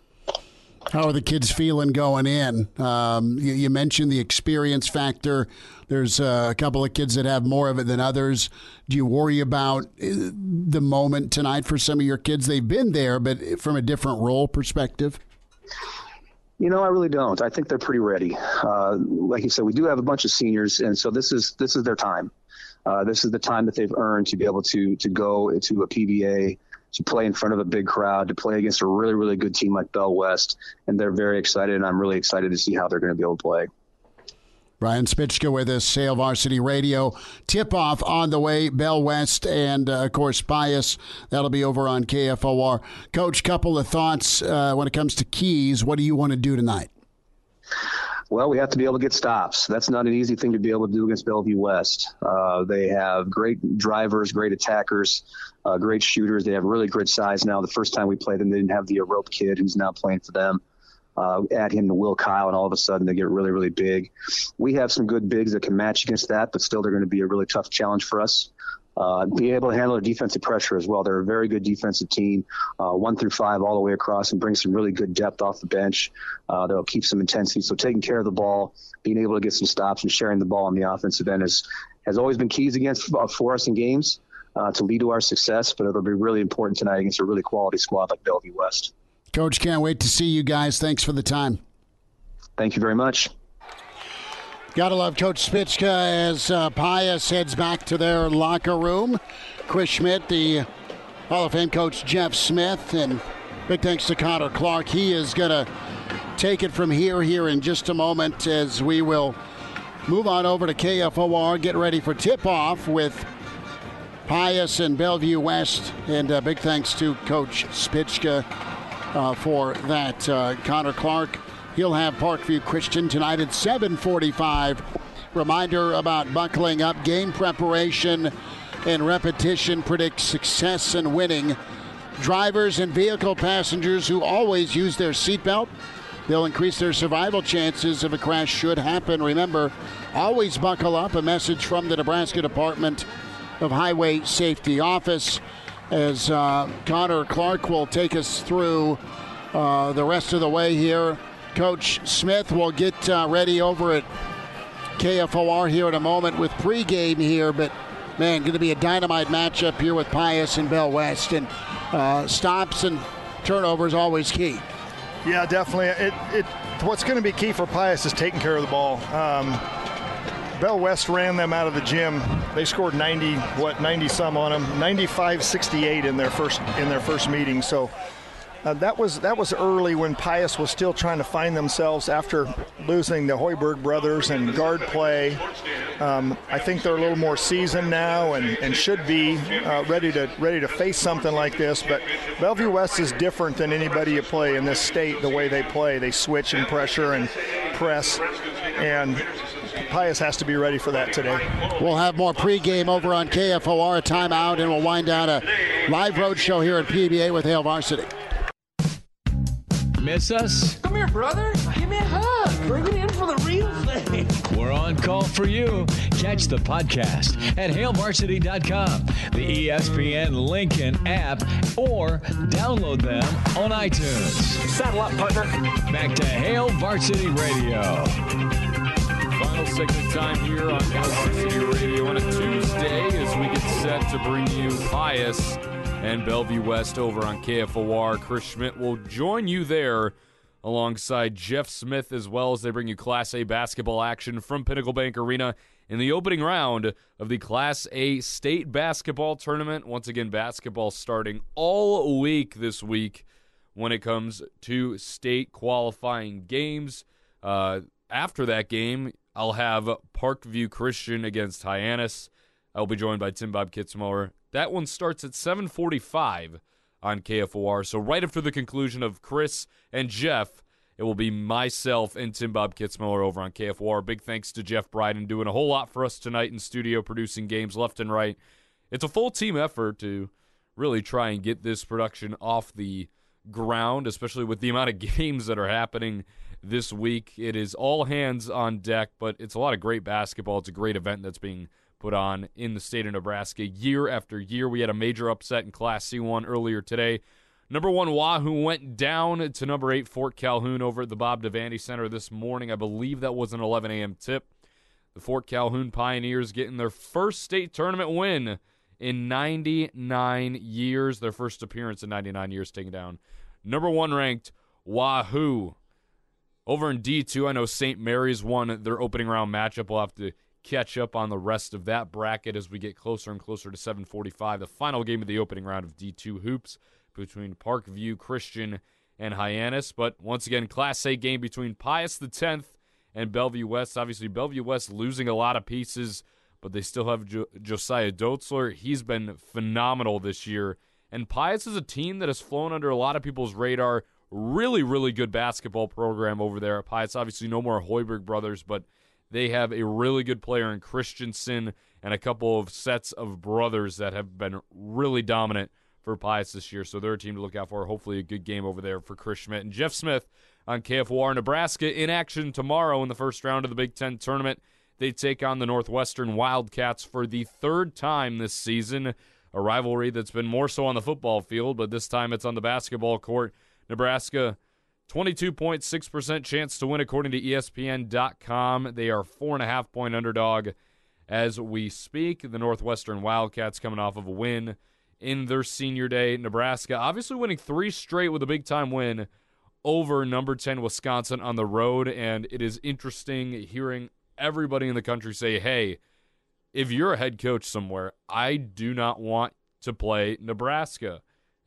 How are the kids feeling going in? Um, you, you, mentioned the experience factor. There's uh, a couple of kids that have more of it than others. Do you worry about uh, the moment tonight for some of your kids? They've been there, but from a different role perspective. You know, I really don't. I think they're pretty ready. Uh, like you said, we do have a bunch of seniors, and so this is this is their time. Uh, this is the time that they've earned to be able to to go to a PBA, to play in front of a big crowd, to play against a really really good team like Bell West, and they're very excited. And I'm really excited to see how they're going to be able to play. Brian Spicka with us, Hail Varsity Radio. Tip off on the way, Bell West and, uh, of course, Pius. That'll be over on KFOR. Coach, couple of thoughts uh, when it comes to keys. What do you want to do tonight? Well, we have to be able to get stops. That's not an easy thing to be able to do against Bellevue West. Uh, they have great drivers, great attackers, uh, great shooters. They have really good size now. The first time we played them, they didn't have the rope kid who's now playing for them uh, add him to Will Kyle, and all of a sudden they get really, really big. We have some good bigs that can match against that, but still they're going to be a really tough challenge for us. Uh, be able to handle the defensive pressure as well. They're a very good defensive team, uh, one through five all the way across, and bring some really good depth off the bench. Uh, that'll keep some intensity. So taking care of the ball, being able to get some stops, and sharing the ball on the offensive end is, has always been keys against uh, for us in games uh, to lead to our success. But it'll be really important tonight against a really quality squad like Bellevue West. Coach, can't wait to see you guys. Thanks for the time. Thank you very much. Gotta love Coach Spicka as uh, Pius heads back to their locker room. Chris Schmidt, the Hall of Fame coach Jeff Smith, and big thanks to Connor Clark. He is gonna take it from here here in just a moment as we will move on over to KFOR, get ready for tip off with Pius and Bellevue West. And uh, big thanks to Coach Spicka uh, for that. Uh, Connor Clark, he'll have Parkview Christian tonight at 745. Reminder about buckling up, game preparation and repetition predicts success and winning. Drivers and vehicle passengers who always use their seatbelt, they'll increase their survival chances if a crash should happen. Remember, always buckle up. A message from the Nebraska Department of Highway Safety Office as uh, Connor Clark will take us through uh, the rest of the way here. Coach Smith will get uh, ready over at KFOR here in a moment with pregame here, but man, going to be a dynamite matchup here with Pius and Bell West, and uh, stops and turnovers always key. Yeah, definitely. It, it what's going to be key for Pius is taking care of the ball. Um, Bell West ran them out of the gym. They scored 90, what, 90 some on them, 95-68 in their first in their first meeting. So uh, that was that was early when Pius was still trying to find themselves after losing the Hoiberg brothers and guard play. Um, I think they're a little more seasoned now and, and should be uh, ready to ready to face something like this. But Bellevue West is different than anybody you play in this state. The way they play, they switch and pressure and press, and Pius has to be ready for that today. We'll have more pregame over on KFOR, a timeout, and we'll wind down a live road show here at PBA with Hail Varsity. Miss us? Come here, brother. Give me a hug. Bring it in for the real thing. We're on call for you. Catch the podcast at hailvarsity.com, the ESPN Lincoln app, or download them on iTunes. Saddle up, partner. Back to Hail Varsity Radio. Final segment time here on Varsity Radio on a Tuesday as we get set to bring you Pius and Bellevue West over on KFOR. Chris Schmidt will join you there alongside Jeff Smith as well as they bring you Class A basketball action from Pinnacle Bank Arena in the opening round of the Class A state basketball tournament. Once again, basketball starting all week this week when it comes to state qualifying games. Uh, after that game, I'll have Parkview Christian against Hyannis. I'll be joined by Tim Bob Kitzmiller. That one starts at 7:45 on KFOR. So right after the conclusion of Chris and Jeff, it will be myself and Tim Bob Kitzmiller over on KFOR. Big thanks to Jeff Bryden doing a whole lot for us tonight in studio, producing games left and right. It's a full team effort to really try and get this production off the ground, especially with the amount of games that are happening this week. It is all hands on deck, but it's a lot of great basketball. It's a great event that's being put on in the state of Nebraska year after year. We had a major upset in Class C1 earlier today. Number one, Wahoo went down to number eight, Fort Calhoun, over at the Bob Devaney Center this morning. I believe that was an 11 a.m. tip. The Fort Calhoun Pioneers getting their first state tournament win in 99 years. Their first appearance in 99 years, taking down number one ranked Wahoo. Over in D2, I know St. Mary's won their opening round matchup. We'll have to catch up on the rest of that bracket as we get closer and closer to 745, the final game of the opening round of D2 hoops between Parkview Christian and Hyannis. But once again, Class A game between Pius the 10th and Bellevue West. Obviously, Bellevue West losing a lot of pieces, but they still have jo- Josiah Dotzler. He's been phenomenal this year. And Pius is a team that has flown under a lot of people's radar. Really, really good basketball program over there at Pius. Obviously, no more Hoiberg brothers, but they have a really good player in Christensen and a couple of sets of brothers that have been really dominant for Pius this year. So they're a team to look out for. Hopefully, a good game over there for Chris Schmidt and Jeff Smith on KFOR. Nebraska in action tomorrow in the first round of the Big Ten tournament. They take on the Northwestern Wildcats for the third time this season. A rivalry that's been more so on the football field, but this time it's on the basketball court. Nebraska, 22.6% chance to win according to ESPN.com. They are four and a half point underdog as we speak. The Northwestern Wildcats coming off of a win in their senior day. Nebraska obviously winning three straight with a big time win over number 10 Wisconsin on the road. And it is interesting hearing everybody in the country say, hey, if you're a head coach somewhere, I do not want to play Nebraska.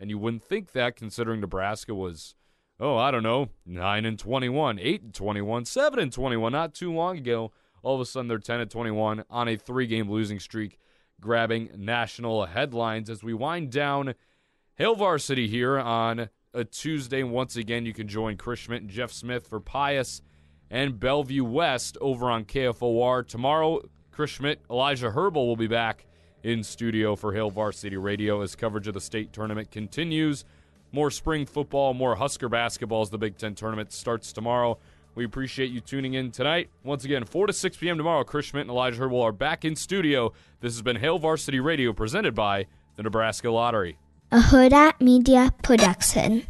And you wouldn't think that considering Nebraska was, oh, I don't know, 9 and 21, 8 and 21, 7 and 21, not too long ago. All of a sudden they're 10 and 21 on a three game losing streak, grabbing national headlines as we wind down Hail Varsity here on a Tuesday. Once again, you can join Chris Schmidt and Jeff Smith for Pius and Bellevue West over on KFOR. Tomorrow, Chris Schmidt, Elijah Herbal will be back in studio for Hail Varsity Radio as coverage of the state tournament continues. More spring football, more Husker basketball as the Big Ten tournament starts tomorrow. We appreciate you tuning in tonight. Once again, 4 to 6 p.m. tomorrow, Chris Schmidt and Elijah Herbal are back in studio. This has been Hail Varsity Radio presented by the Nebraska Lottery. A Huda Media Production.